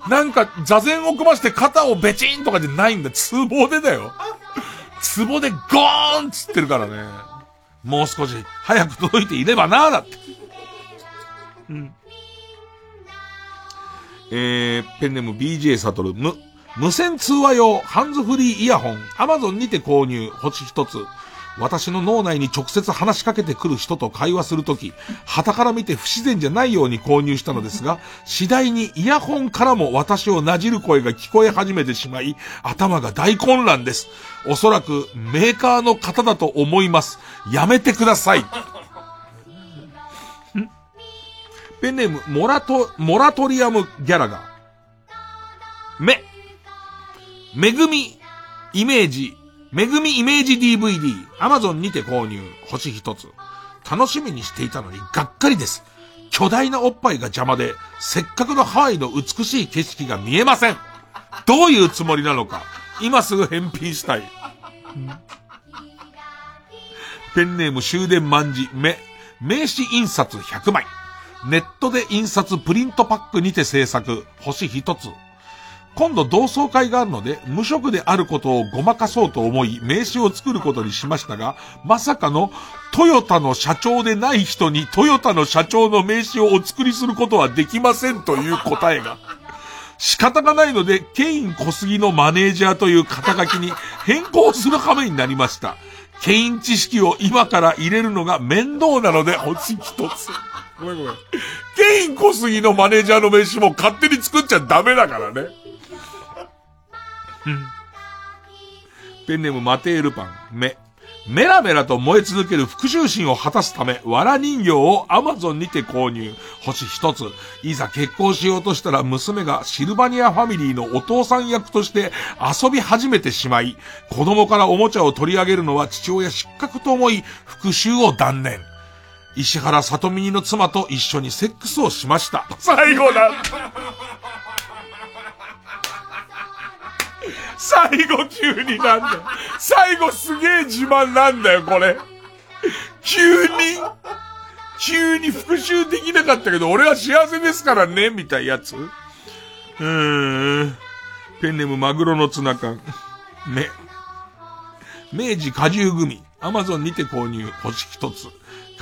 なんか、座禅を組まして肩をベチンとかじゃないんだ。壺でだよ。壺でゴーンつってるからね。もう少し早く届いていればなーだって。うん。えー、ペンネーム BJ サトル、無、無線通話用ハンズフリーイヤホン、アマゾンにて購入、星一つ。私の脳内に直接話しかけてくる人と会話するとき、旗から見て不自然じゃないように購入したのですが、次第にイヤホンからも私をなじる声が聞こえ始めてしまい、頭が大混乱です。おそらくメーカーの方だと思います。やめてください。ペンネーム、モラト、モラトリアムギャラガー。め、めぐみ、イメージ、めぐみイメージ DVD、アマゾンにて購入、星一つ。楽しみにしていたのにがっかりです。巨大なおっぱいが邪魔で、せっかくのハワイの美しい景色が見えません。どういうつもりなのか、今すぐ返品したい。ペンネーム終電万事、め、名刺印刷100枚。ネットで印刷プリントパックにて制作、星一つ。今度同窓会があるので、無職であることをごまかそうと思い、名刺を作ることにしましたが、まさかの、トヨタの社長でない人にトヨタの社長の名刺をお作りすることはできませんという答えが。仕方がないので、ケイン小杉のマネージャーという肩書きに変更する羽目になりました。ケイン知識を今から入れるのが面倒なので、星一つ。ごめんごめん。ケイン小杉のマネージャーの名刺も勝手に作っちゃダメだからね。うんペンネームマテールパン、目。メラメラと燃え続ける復讐心を果たすため、藁人形をアマゾンにて購入。星一つ。いざ結婚しようとしたら娘がシルバニアファミリーのお父さん役として遊び始めてしまい、子供からおもちゃを取り上げるのは父親失格と思い、復讐を断念。石原さとみにの妻と一緒にセックスをしました。最後だ。最後急になんだよ。最後すげえ自慢なんだよ、これ。急に、急に復讐できなかったけど、俺は幸せですからね、みたいなやつ。うーん。ペンネームマグロのツナ缶。目。明治果汁グミ。アマゾンにて購入。星一つ。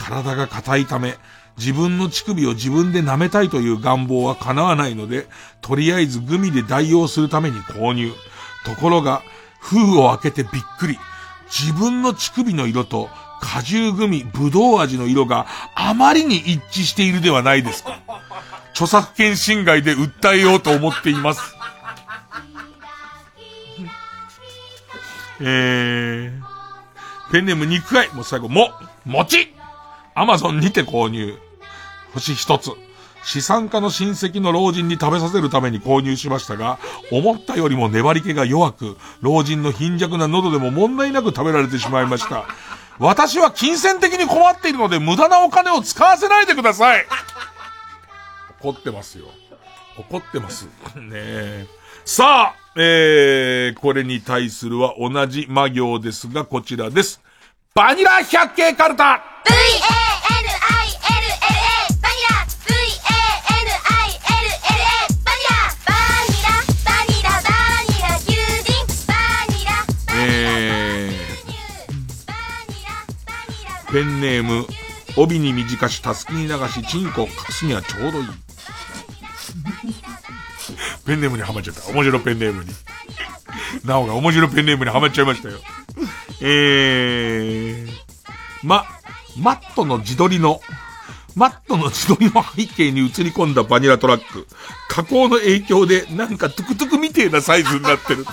体が硬いため、自分の乳首を自分で舐めたいという願望は叶わないので、とりあえずグミで代用するために購入。ところが、封を開けてびっくり。自分の乳首の色と果汁グミ、ぶどう味の色があまりに一致しているではないですか。著作権侵害で訴えようと思っています。えー、ペンネーム肉愛、もう最後、も、餅アマゾンにて購入。星一つ。資産家の親戚の老人に食べさせるために購入しましたが、思ったよりも粘り気が弱く、老人の貧弱な喉でも問題なく食べられてしまいました。私は金銭的に困っているので無駄なお金を使わせないでください怒ってますよ。怒ってます。ねえ。さあ、えー、これに対するは同じ魔行ですが、こちらです。バニラ百景カルタ !VA! ペンネーム、帯に短し、たすきに流し、チンコを隠すにはちょうどいい。ペンネームにはまっちゃった。面白ペンネームに。なおが面白ペンネームにはまっちゃいましたよ。えー、ま、マットの自撮りの、マットの自撮りの背景に映り込んだバニラトラック。加工の影響で、なんかトゥクトゥクみてえなサイズになってる。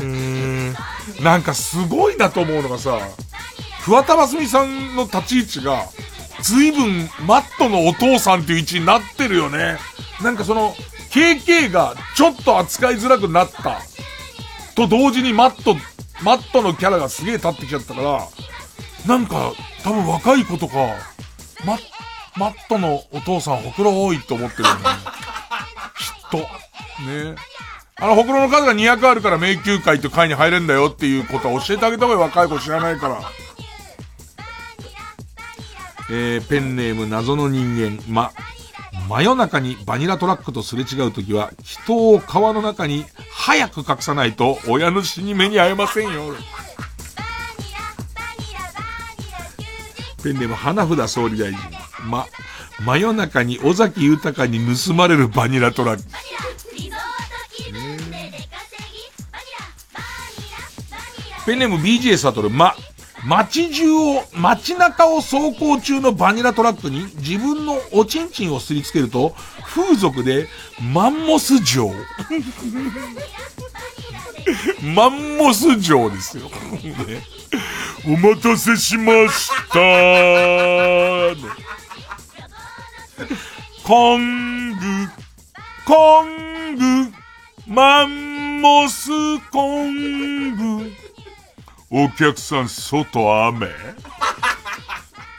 うーん、なんかすごいなと思うのがさ、桑田真澄さんの立ち位置が、随分マットのお父さんっていう位置になってるよね。なんかその、KK がちょっと扱いづらくなった。と同時にマット、マットのキャラがすげえ立ってきちゃったから、なんか、多分若い子とか、マッ、マットのお父さんほくろ多いと思ってるよね。きっと。ねあの、ほくろの数が200あるから迷宮会って会に入れんだよっていうことは教えてあげた方がいい若い子知らないから。えー、ペンネーム謎の人間、ま、真夜中にバニラトラックとすれ違うときは、人を川の中に早く隠さないと親の死に目に会えませんよ。ペンネーム花札総理大臣、ま、真夜中に尾崎豊に盗まれるバニラトラック。ペンネーム BJ サトル、ま、街中を、街中を走行中のバニラトラックに自分のおちんちんをすりつけると、風俗でマンモス城。マンモス城ですよ。ねお待たせしましたねコング、コング、マンモスコング。お客さん、外雨？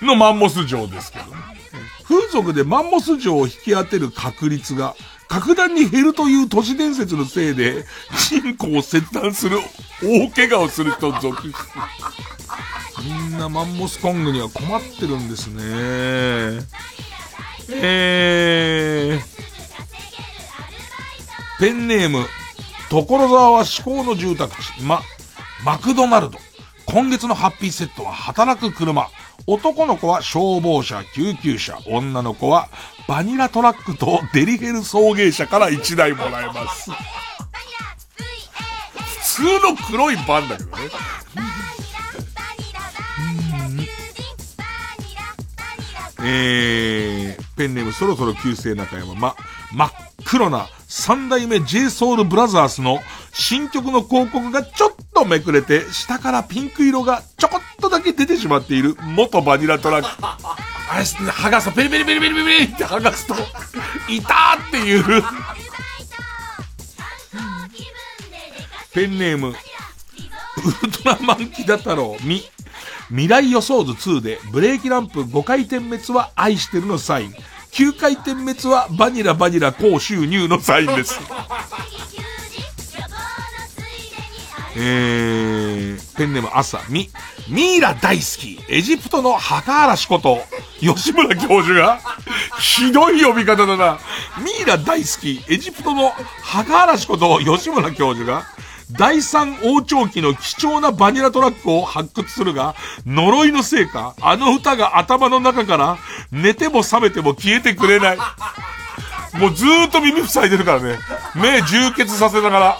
のマンモス城ですけどね。風俗でマンモス城を引き当てる確率が格段に減るという都市伝説のせいで、チンコを切断する大怪我をする人続出。みんなマンモスコングには困ってるんですね。えー、ペンネーム、所沢は至高の住宅地、ま、マクドナルド。今月のハッピーセットは働く車。男の子は消防車、救急車、女の子はバニラトラックとデリヘル送迎車から1台もらえます。普通の黒いバンだけどね。えー、ペンネームそろそろ旧姓中山、ま、真っ黒な三代目 JSOULBROTHERS の新曲の広告がちょっとめくれて、下からピンク色がちょこっとだけ出てしまっている元バニラトラック。あれ、剥がすと、ペリペリペリペリペリって剥がすと、いたーっていう。ペンネーム、ウルトラマンキダ太郎、み、未来予想図2でブレーキランプ5回転滅は愛してるのサイン。9回転滅はバニラバニラ高収入のサインです。えー、ペンネーム朝、み、ミイラ大好き、エジプトの墓嵐こと、吉村教授が、ひどい呼び方だな。ミイラ大好き、エジプトの墓嵐こと、吉村教授が、第三王朝期の貴重なバニラトラックを発掘するが、呪いのせいか、あの歌が頭の中から、寝ても覚めても消えてくれない。もうずーっと耳塞いでるからね。目充血させながら。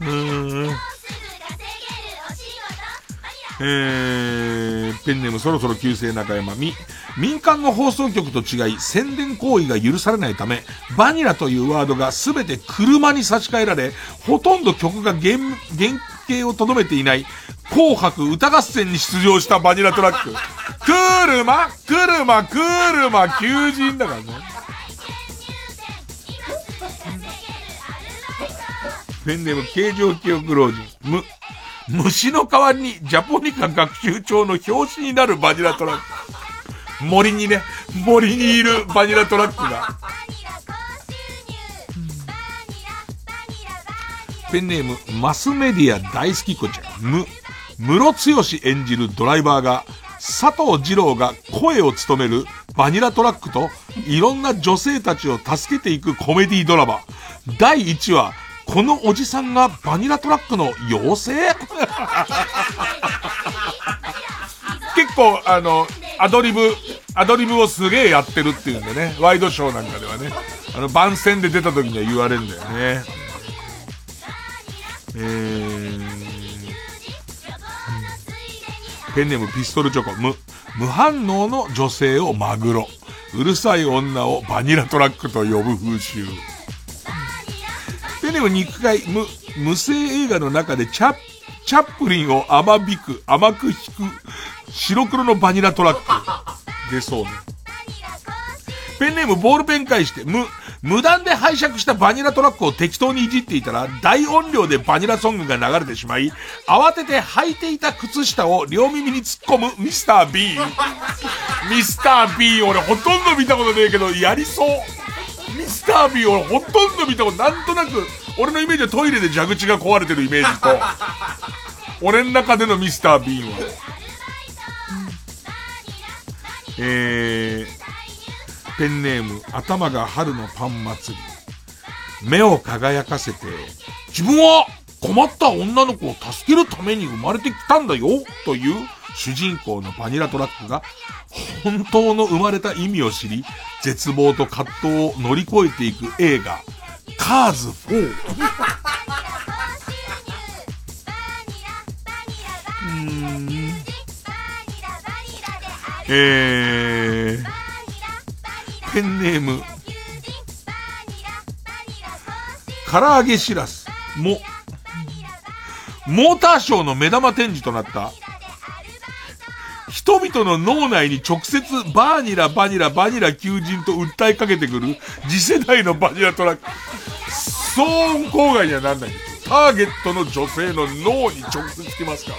うーん。えー、ペンネームそろそろ旧姓中山み、民間の放送局と違い宣伝行為が許されないため、バニラというワードがすべて車に差し替えられ、ほとんど曲が原、原型をとどめていない、紅白歌合戦に出場したバニラトラック。車車車求人だからね。ペンネーム形状記憶老人。む、虫の代わりにジャポニカ学習帳の表紙になるバニラトラック。森にね、森にいるバニラトラックが。ペンネーム、マスメディア大好き子ちゃん。む、ムロツヨシ演じるドライバーが、佐藤二郎が声を務めるバニラトラックと、いろんな女性たちを助けていくコメディドラマ。第1話、このおじさんがバニラトラックの妖精？結構、あの、アドリブ、アドリブをすげえやってるっていうんでね、ワイドショーなんかではね、あの、番宣で出た時には言われるんだよね。えー、ペンネームピストルチョコ、無、無反応の女性をマグロ。うるさい女をバニラトラックと呼ぶ風習。ペンネーム肉塊、無、無声映画の中でチャッ、チャップリンを甘引く、甘く引く、白黒のバニラトラック。出そうね。ペンネームボールペン返して、無、無断で拝借したバニラトラックを適当にいじっていたら、大音量でバニラソングが流れてしまい、慌てて履いていた靴下を両耳に突っ込むミスター B。ミスター B、俺ほとんど見たことねえけど、やりそう。ミスター B 俺ほとんど見たこと、なんとなく、俺のイメージはトイレで蛇口が壊れてるイメージと、俺の中でのミスター B は。えー、ペンネーム、頭が春のパン祭り。目を輝かせて、自分は困った女の子を助けるために生まれてきたんだよという主人公のバニラトラックが本当の生まれた意味を知り、絶望と葛藤を乗り越えていく映画、カーズ4。うーんえー、ペンネーム、唐揚げしらす、も、モーターショーの目玉展示となった、人々の脳内に直接バーニラバニラバニラ求人と訴えかけてくる次世代のバニラトラック。騒音郊外にはなんないターゲットの女性の脳に直接来ますから。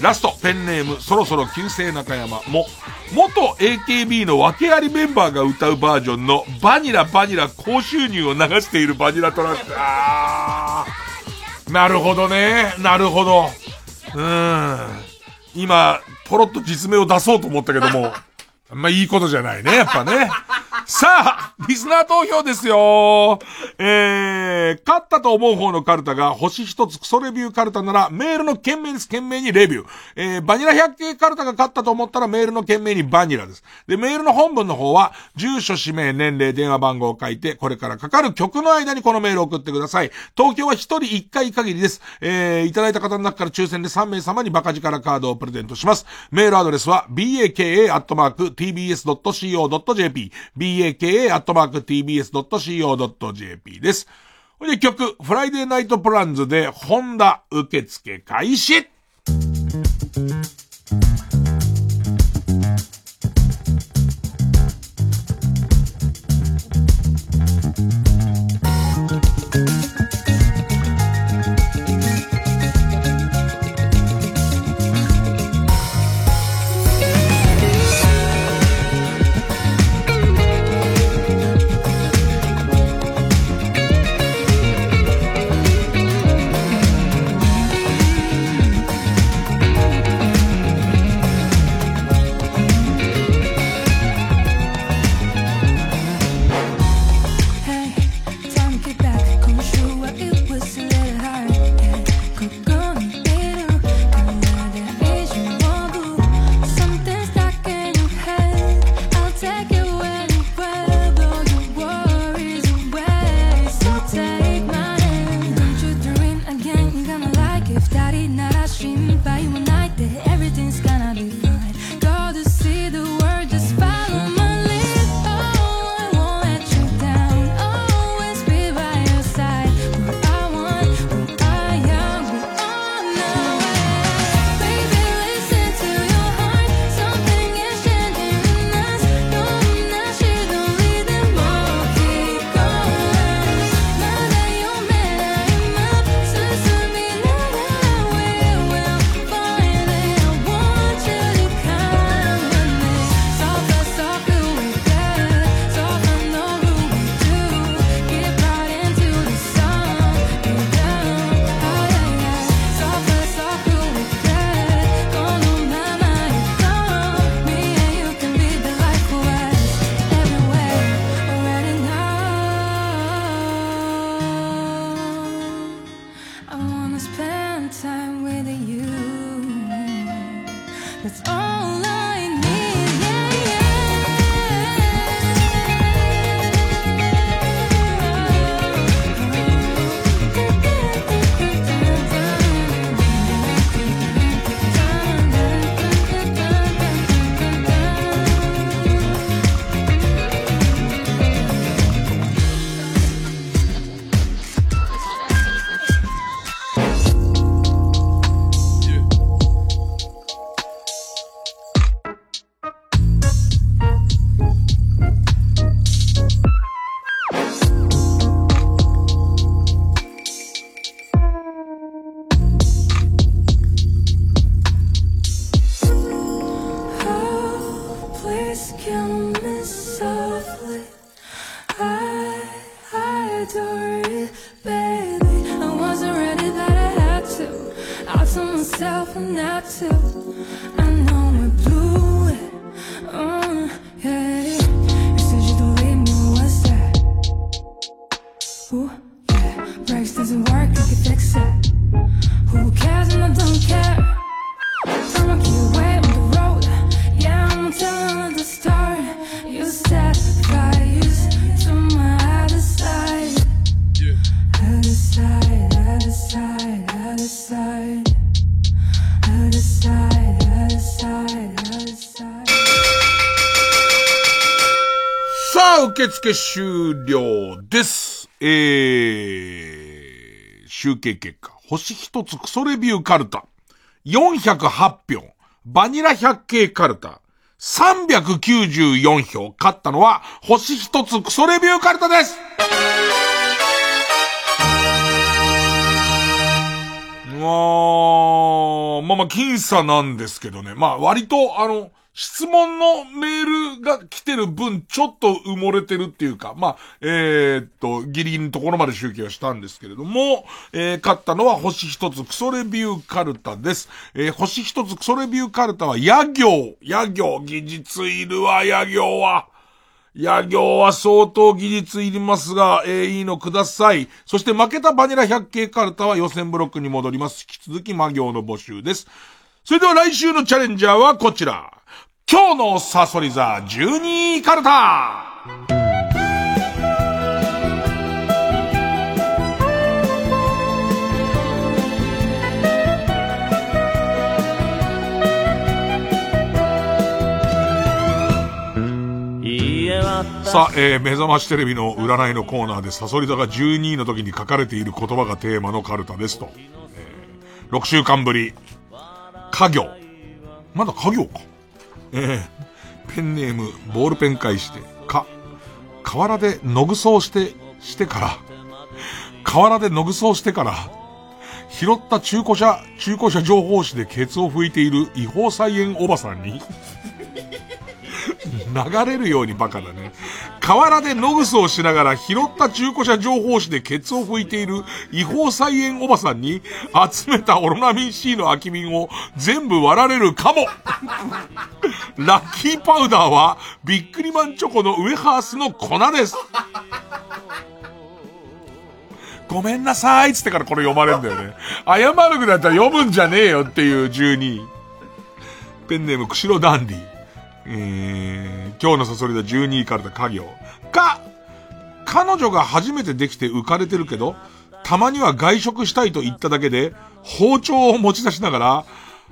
ラスト、ペンネーム、そろそろ旧姓中山も、元 AKB の訳ありメンバーが歌うバージョンのバニラバニラ高収入を流しているバニラトラック。あー。なるほどね。なるほど。うん。今、ポロッと実名を出そうと思ったけども、あんまいいことじゃないね、やっぱね。さあ、リスナー投票ですよ。えー、勝ったと思う方のカルタが星一つクソレビューカルタならメールの件名です。件名にレビュー。えー、バニラ百景カルタが勝ったと思ったらメールの件名にバニラです。で、メールの本文の方は、住所、氏名、年齢、電話番号を書いて、これからかかる曲の間にこのメールを送ってください。東京は一人一回限りです。えー、いただいた方の中から抽選で3名様にバカ力カードをプレゼントします。メールアドレスは、baka.tbs.co.jp、baka.tbs.co.jp です。ほいで曲、 Friday Night Plans で、 HONDA 受付開始受付終了です。えー、集計結果。星一つクソレビューカルタ。408票。バニラ百景カルタ。394票。勝ったのは、星一つクソレビューカルタですまあ、まあまあ、僅差なんですけどね。まあ、割と、あの、質問のメールが来てる分、ちょっと埋もれてるっていうか、まあ、えー、っと、ギリギリのところまで集計はしたんですけれども、えー、勝ったのは星一つクソレビューカルタです。えー、星一つクソレビューカルタは、野行。野行。技術いるわ、野行は。野行は相当技術いりますが、えー、いいのください。そして負けたバニラ百景カルタは予選ブロックに戻ります。引き続き魔行の募集です。それでは来週のチャレンジャーはこちら。今日のサソリ座12カルタさあ、えー、目覚ましテレビの占いのコーナーでサソリ座が12位の時に書かれている言葉がテーマのカルタですと。えー、6週間ぶり。家業。まだ家業か。えー、ペンネーム、ボールペン返して、か、河原でのぐそうして、してから、河原でのぐそうしてから、拾った中古車、中古車情報誌でケツを拭いている違法菜園おばさんに、流れるようにバカだね。河原で野ぐそをしながら拾った中古車情報誌でケツを拭いている違法菜園おばさんに集めたオロナミン C の空き瓶を全部割られるかもラッキーパウダーはビックリマンチョコのウエハースの粉です。ごめんなさいっつってからこれ読まれるんだよね。謝るぐらいだったら読むんじゃねえよっていう12。ペンネーム、釧路ダンディ。え、今日のサソリだ12位からだ家業。か、彼女が初めてできて浮かれてるけど、たまには外食したいと言っただけで、包丁を持ち出しながら、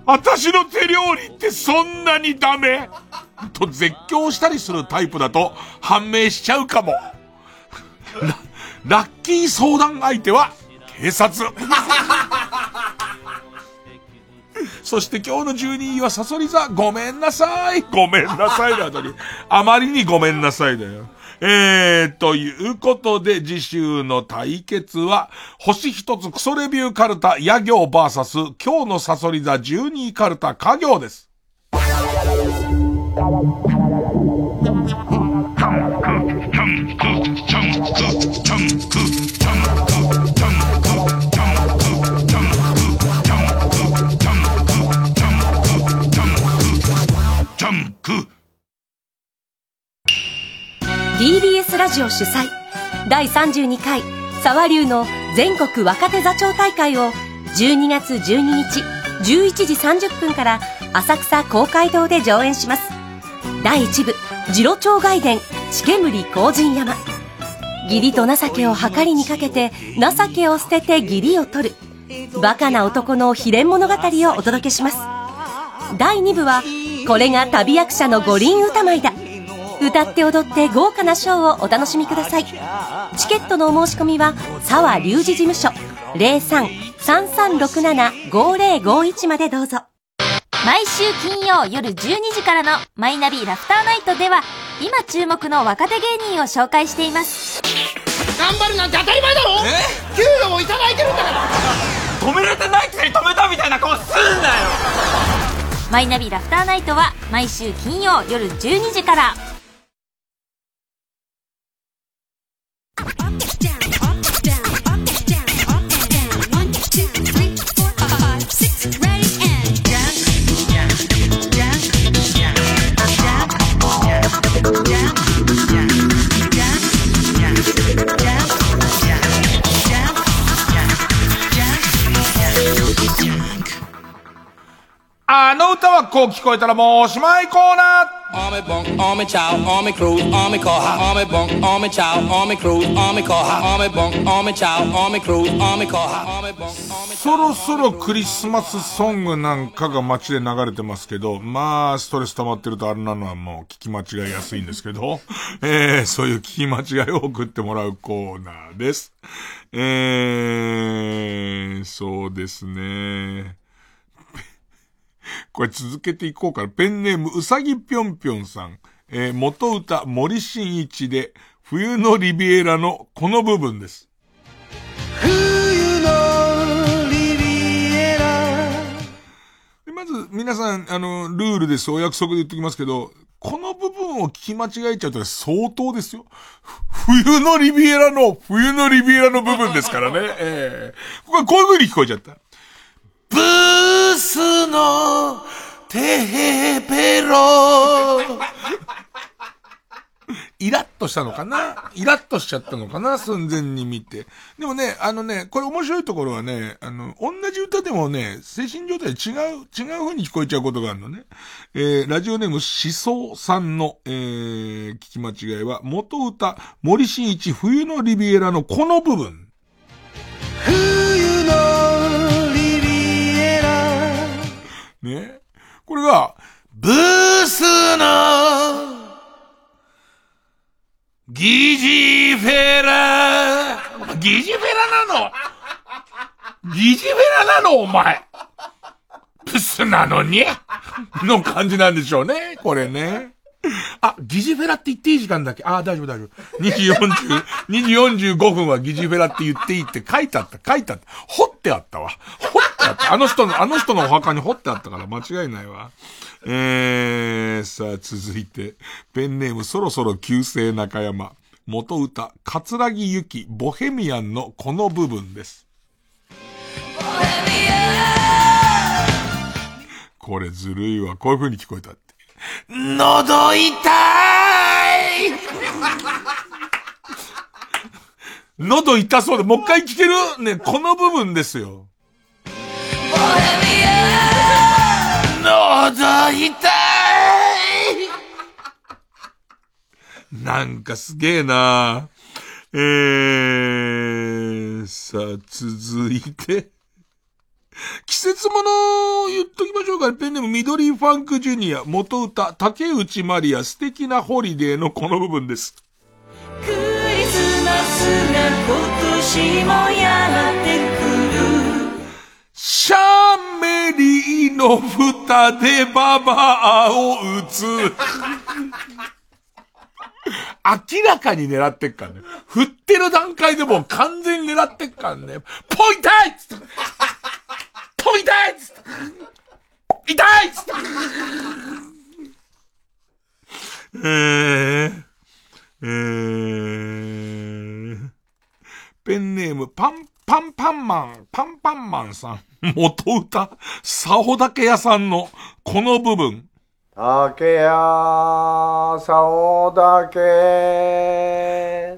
私の手料理ってそんなにダメと絶叫したりするタイプだと判明しちゃうかも。ラッキー相談相手は警察。そして今日の12位はサソリ座、ごめんなさい。ごめんなさいの後に、あまりにごめんなさいだよ。えー、ということで、次週の対決は、星一つクソレビューカルタ、野行バーサス、今日のサソリ座12位カルタ、家業です。TBS ラジオ主催。第32回沢流の全国若手座長大会を12月12日11時30分から浅草公会堂で上演します。第1部次郎長外伝地煙荒神山。義理と情けを計りにかけて情けを捨てて義理を取る。バカな男の秘伝物語をお届けします。第2部はこれが旅役者の五輪歌舞だ。歌って踊って豪華なショーをお楽しみください。チケットのお申し込みは沢隆二事務所03-3367-5051までどうぞ。毎週金曜夜12時からのマイナビラフターナイトでは今注目の若手芸人を紹介しています。頑張るなんて当たり前だろ！え？給料もいただいてるんだから！止められてないくせに止めたみたいな顔すんなよ。マイナビラフターナイトは毎週金曜夜12時から Up. あの歌はこう聞こえたらもうおしまいコーナーそろそろクリスマスソングなんかが街で流れてますけど、まあ、ストレス溜まってるとあれなのはもう聞き間違いやすいんですけど、えー、そういう聞き間違いを送ってもらうコーナーです。えー、そうですね。これ続けていこうかな。ペンネームうさぎぴょんぴょんさん。えー、元歌森進一で冬のリビエラのこの部分です。冬のリビエラでまず、皆さん、あの、ルールです。お約束で言っておきますけど、この部分を聞き間違えちゃうと相当ですよ。冬のリビエラの、冬のリビエラの部分ですからね。ええこれこういう風に聞こえちゃった。ブースのテヘペロイラとしたのかな？イラッとしちゃったのかな？寸前に見て。でもね、あのね、これ面白いところはね、あの、同じ歌でもね、精神状態違う、違う風に聞こえちゃうことがあるのね。えー、ラジオネームしそうさんの、えー、聞き間違いは、元歌、森進一冬のリビエラのこの部分。ね。これが、ブースの、ギジフェラギジフェラなの？ギジフェラなのお前ブスなのに？の感じなんでしょうね。これね。あ、ギジフェラって言っていい時間だっけ？あ、大丈夫大丈夫。2時40、2時45分はギジフェラって言っていいって書いてあった、書いてあった。掘っってあったわ。掘ってあった。あの人の、あの人のお墓に掘ってあったから間違いないわ。えー、さあ続いて、ペンネームそろそろ旧姓中山。元歌、桂木由紀、ボヘミアンのこの部分です。これずるいわ。こういう風に聞こえたって。喉痛い喉痛そうで、もう一回聞ける？ね、この部分ですよ。喉痛いなんかすげえなえー、さあ、続いて。季節もの言っときましょうか。ペンネーム緑ファンクジュニア、元歌、竹内まりや、素敵なホリデーのこの部分です。が今年もやってくるシャンメリーの蓋でババアを撃つ。明らかに狙ってっからね。振ってる段階でもう完全に狙ってっからね。ポイタイっつってポイタイっつって痛いっつってえー、えー、ペンネームパン、パンパンマン、パンパンマンさん。元歌、サオだけ屋さんのこの部分。竹やさおだけ。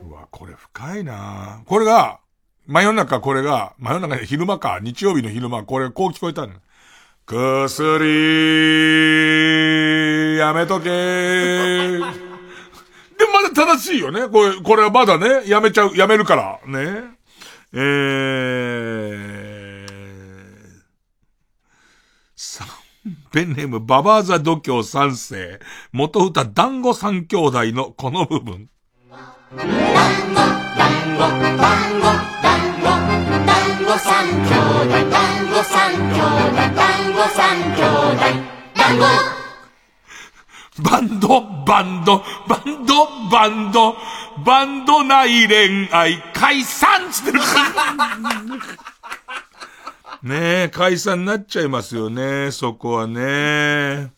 うわ、これ深いなこれが、真夜中これが、真夜中で昼間か、日曜日の昼間、これこう聞こえたの。薬、やめとけ でまだ正しいよね。これ、これはまだね、やめちゃう、やめるから、ね。えー、さ、ペンネームババーザ度胸三世、元歌団子三兄弟のこの部分。団子、団子団子、団子、団子三兄弟、団子三兄弟、団子三兄弟、団子。バンド、バンド、バンド、バンド、バンド内恋愛、解散つってる。ねえ、解散になっちゃいますよね、そこはね。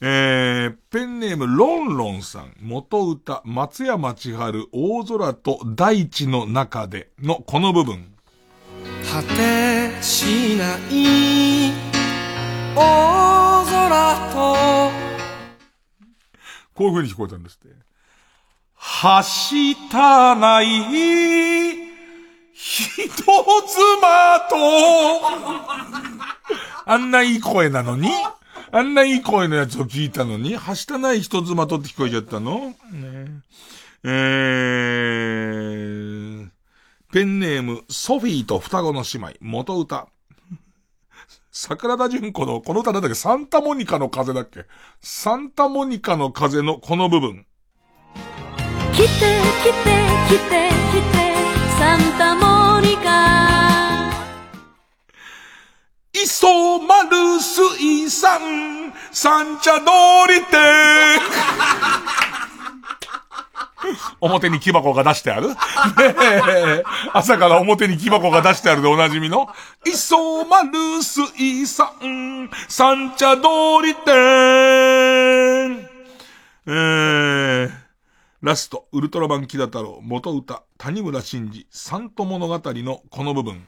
えー、ペンネームロンロンさん、元歌、松山千春、大空と大地の中でのこの部分。果てしない大空とこういう風に聞こえたんですって。はしたない、人妻と、あんないい声なのに？あんないい声のやつを聞いたのに、はしたない人妻とって聞こえちゃったの？ねえー、ペンネーム、ソフィーと双子の姉妹、元歌。桜田淳子の、この歌なんだっけサンタモニカの風だっけ？サンタモニカの風のこの部分。来て来て来て来てサンタモニカ磯丸水産、三茶通り店。表に木箱が出してある朝から表に木箱が出してあるでおなじみの、磯丸水産、三茶通り店。えー、ラスト、ウルトラマン木田太郎、元歌、谷村新司、サント物語のこの部分。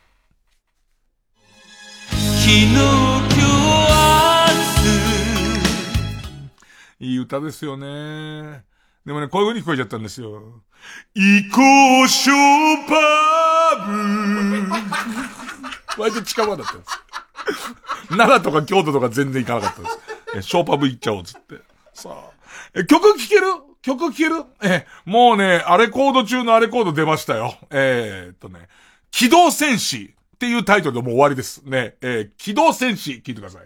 昨日今日いい歌ですよね。でもね、こういう風に聞こえちゃったんですよ。行こう、ショーパブ割と近場だったんです。奈良とか京都とか全然行かなかったです。えショーパブ行っちゃおうつって。さあ。え、曲聴ける？曲聴ける？え、もうね、アレコード中のアレコード出ましたよ。えー、っとね、機動戦士っていうタイトルでもう終わりです。ね、えー、機動戦士聞いてください。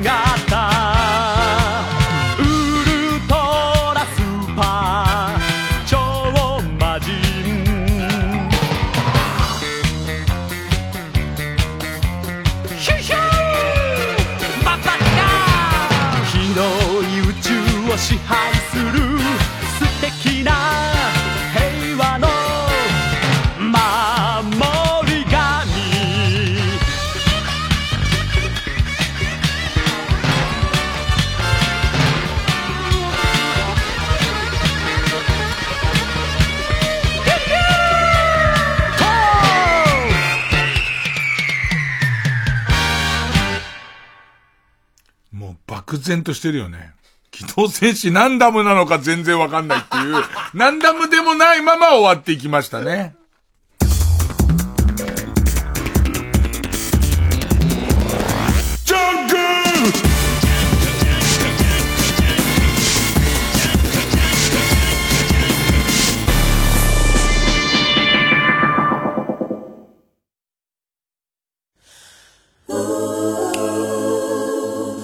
大然としてるよね。機動戦士何ダムなのか全然わかんないっていう、何ダムでもないまま終わっていきましたね。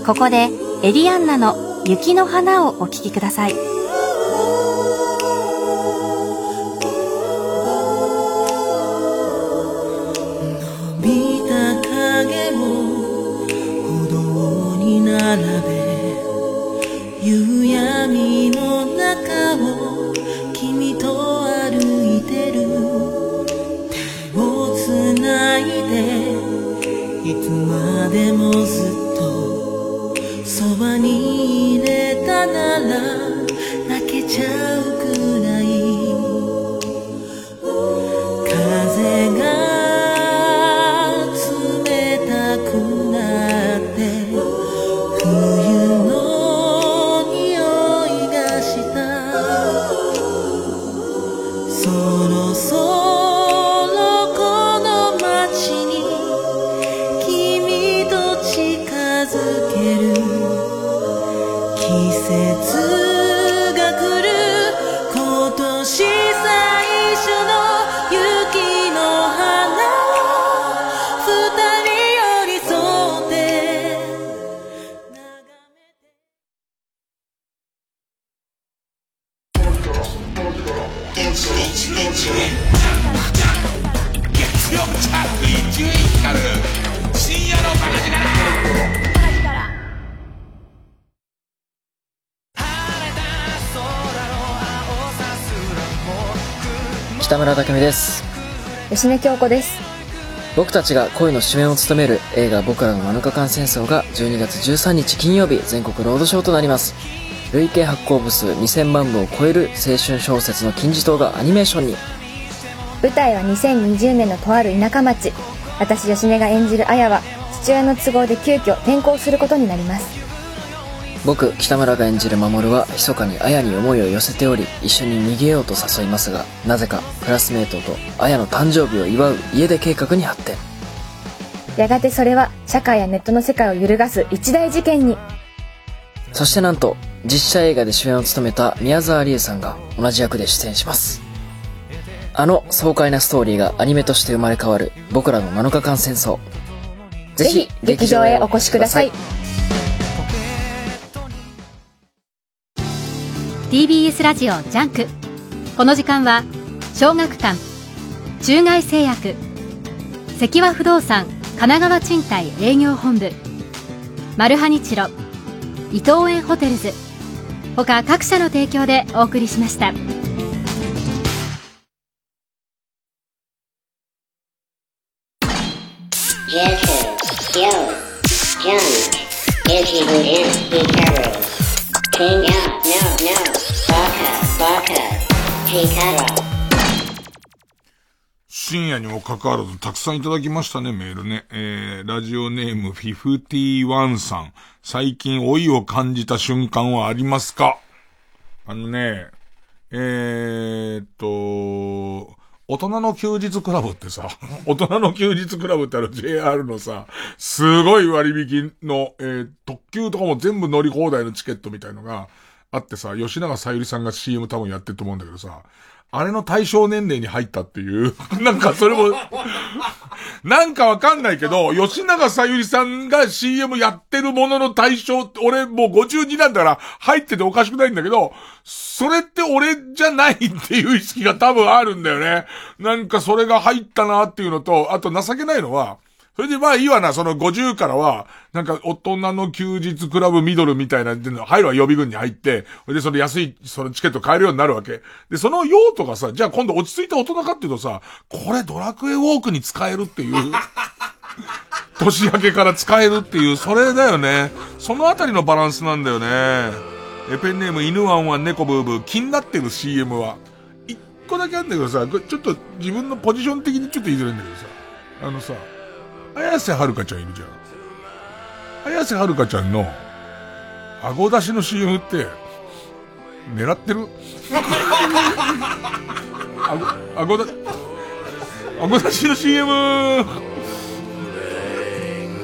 ここでエリアンナの雪の花をお聴きください。見た影を歩道に並べ夕闇の中を君と歩いてる。手をつないでいつ月京子です。僕たちが恋の主演を務める映画「僕らの7日間戦争」が12月13日金曜日全国ロードショーとなります。累計発行部数2000万部を超える青春小説の金字塔がアニメーションに。舞台は2020年のとある田舎町。私吉根が演じる綾は父親の都合で急遽転校することになります僕北村が演じる守は密かに綾に思いを寄せており一緒に逃げようと誘いますがなぜかクラスメートと綾の誕生日を祝う家出計画に発展。やがてそれは社会やネットの世界を揺るがす一大事件に。そしてなんと実写映画で主演を務めた宮沢りえさんが同じ役で出演します。あの爽快なストーリーがアニメとして生まれ変わる僕らの7日間戦争。ぜひ劇場へお越しください TBS ラジオジャンク。この時間は小学館中外製薬関和不動産神奈川賃貸営業本部マルハニチロ伊藤園ホテルズ他各社の提供でお送りしました。深夜にもかかわらずたくさんいただきましたね、メールね。えー、ラジオネーム51さん。最近老いを感じた瞬間はありますか？あのね、えーっと、大人の休日クラブってさ、大人の休日クラブってある JR のさ、すごい割引の、えー特急とかも全部乗り放題のチケットみたいのがあってさ、吉永さゆりさんが CM 多分やってると思うんだけどさ、あれの対象年齢に入ったっていう、なんかそれも、なんかわかんないけど、吉永さゆりさんが CM やってるものの対象って、俺もう52なんだから入ってておかしくないんだけど、それって俺じゃないっていう意識が多分あるんだよね。なんかそれが入ったなっていうのと、あと情けないのは、それでまあいいわな、その50からは、なんか大人の休日クラブミドルみたいなの入るわ予備軍に入って、それでその安い、そのチケット買えるようになるわけ。で、その用途がさ、じゃあ今度落ち着いた大人かっていうとさ、これドラクエウォークに使えるっていう。年明けから使えるっていう、それだよね。そのあたりのバランスなんだよね。え、ペンネーム犬ワンは猫ブーブー、気になってる CM は。一個だけあるんだけどさ、ちょっと自分のポジション的にちょっと言いづらいんだけどさ。あのさ、綾瀬はるかちゃんいるじゃん。綾瀬はるかちゃんの、顎出しの CM って、狙ってる？顎、顎だ、顎出しの CM、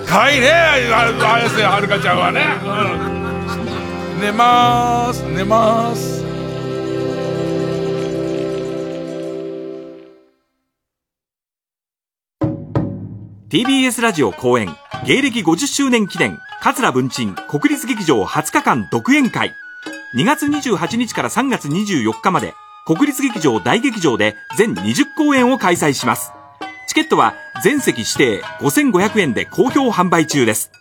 かいね、綾瀬はるかちゃんはね。寝まーす、寝まーす。TBS ラジオ公演芸歴50周年記念桂文鎮国立劇場20日間独演会。2月28日から3月24日まで国立劇場大劇場で全20公演を開催します。チケットは全席指定5500円で好評販売中です。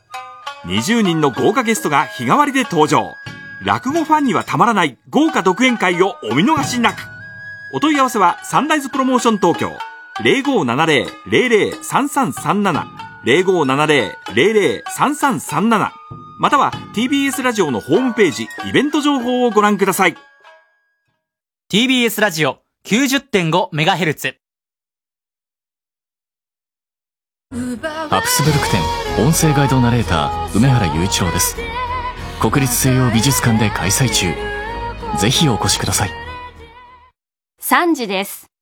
20人の豪華ゲストが日替わりで登場。落語ファンにはたまらない豪華独演会をお見逃しなく。お問い合わせはサンライズプロモーション東京。0570-003337 0570-003337または TBS ラジオのホームページイベント情報をご覧ください。TBS ラジオ 90.5MHz ハプスブルク展音声ガイドナレーター梅原雄一郎です。国立西洋美術館で開催中。ぜひお越しください。3時です。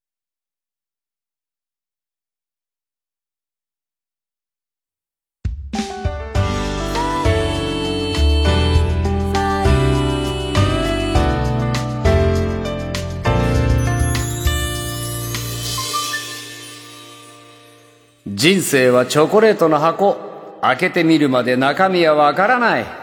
人生はチョコレートの箱。開けてみるまで中身はわからない。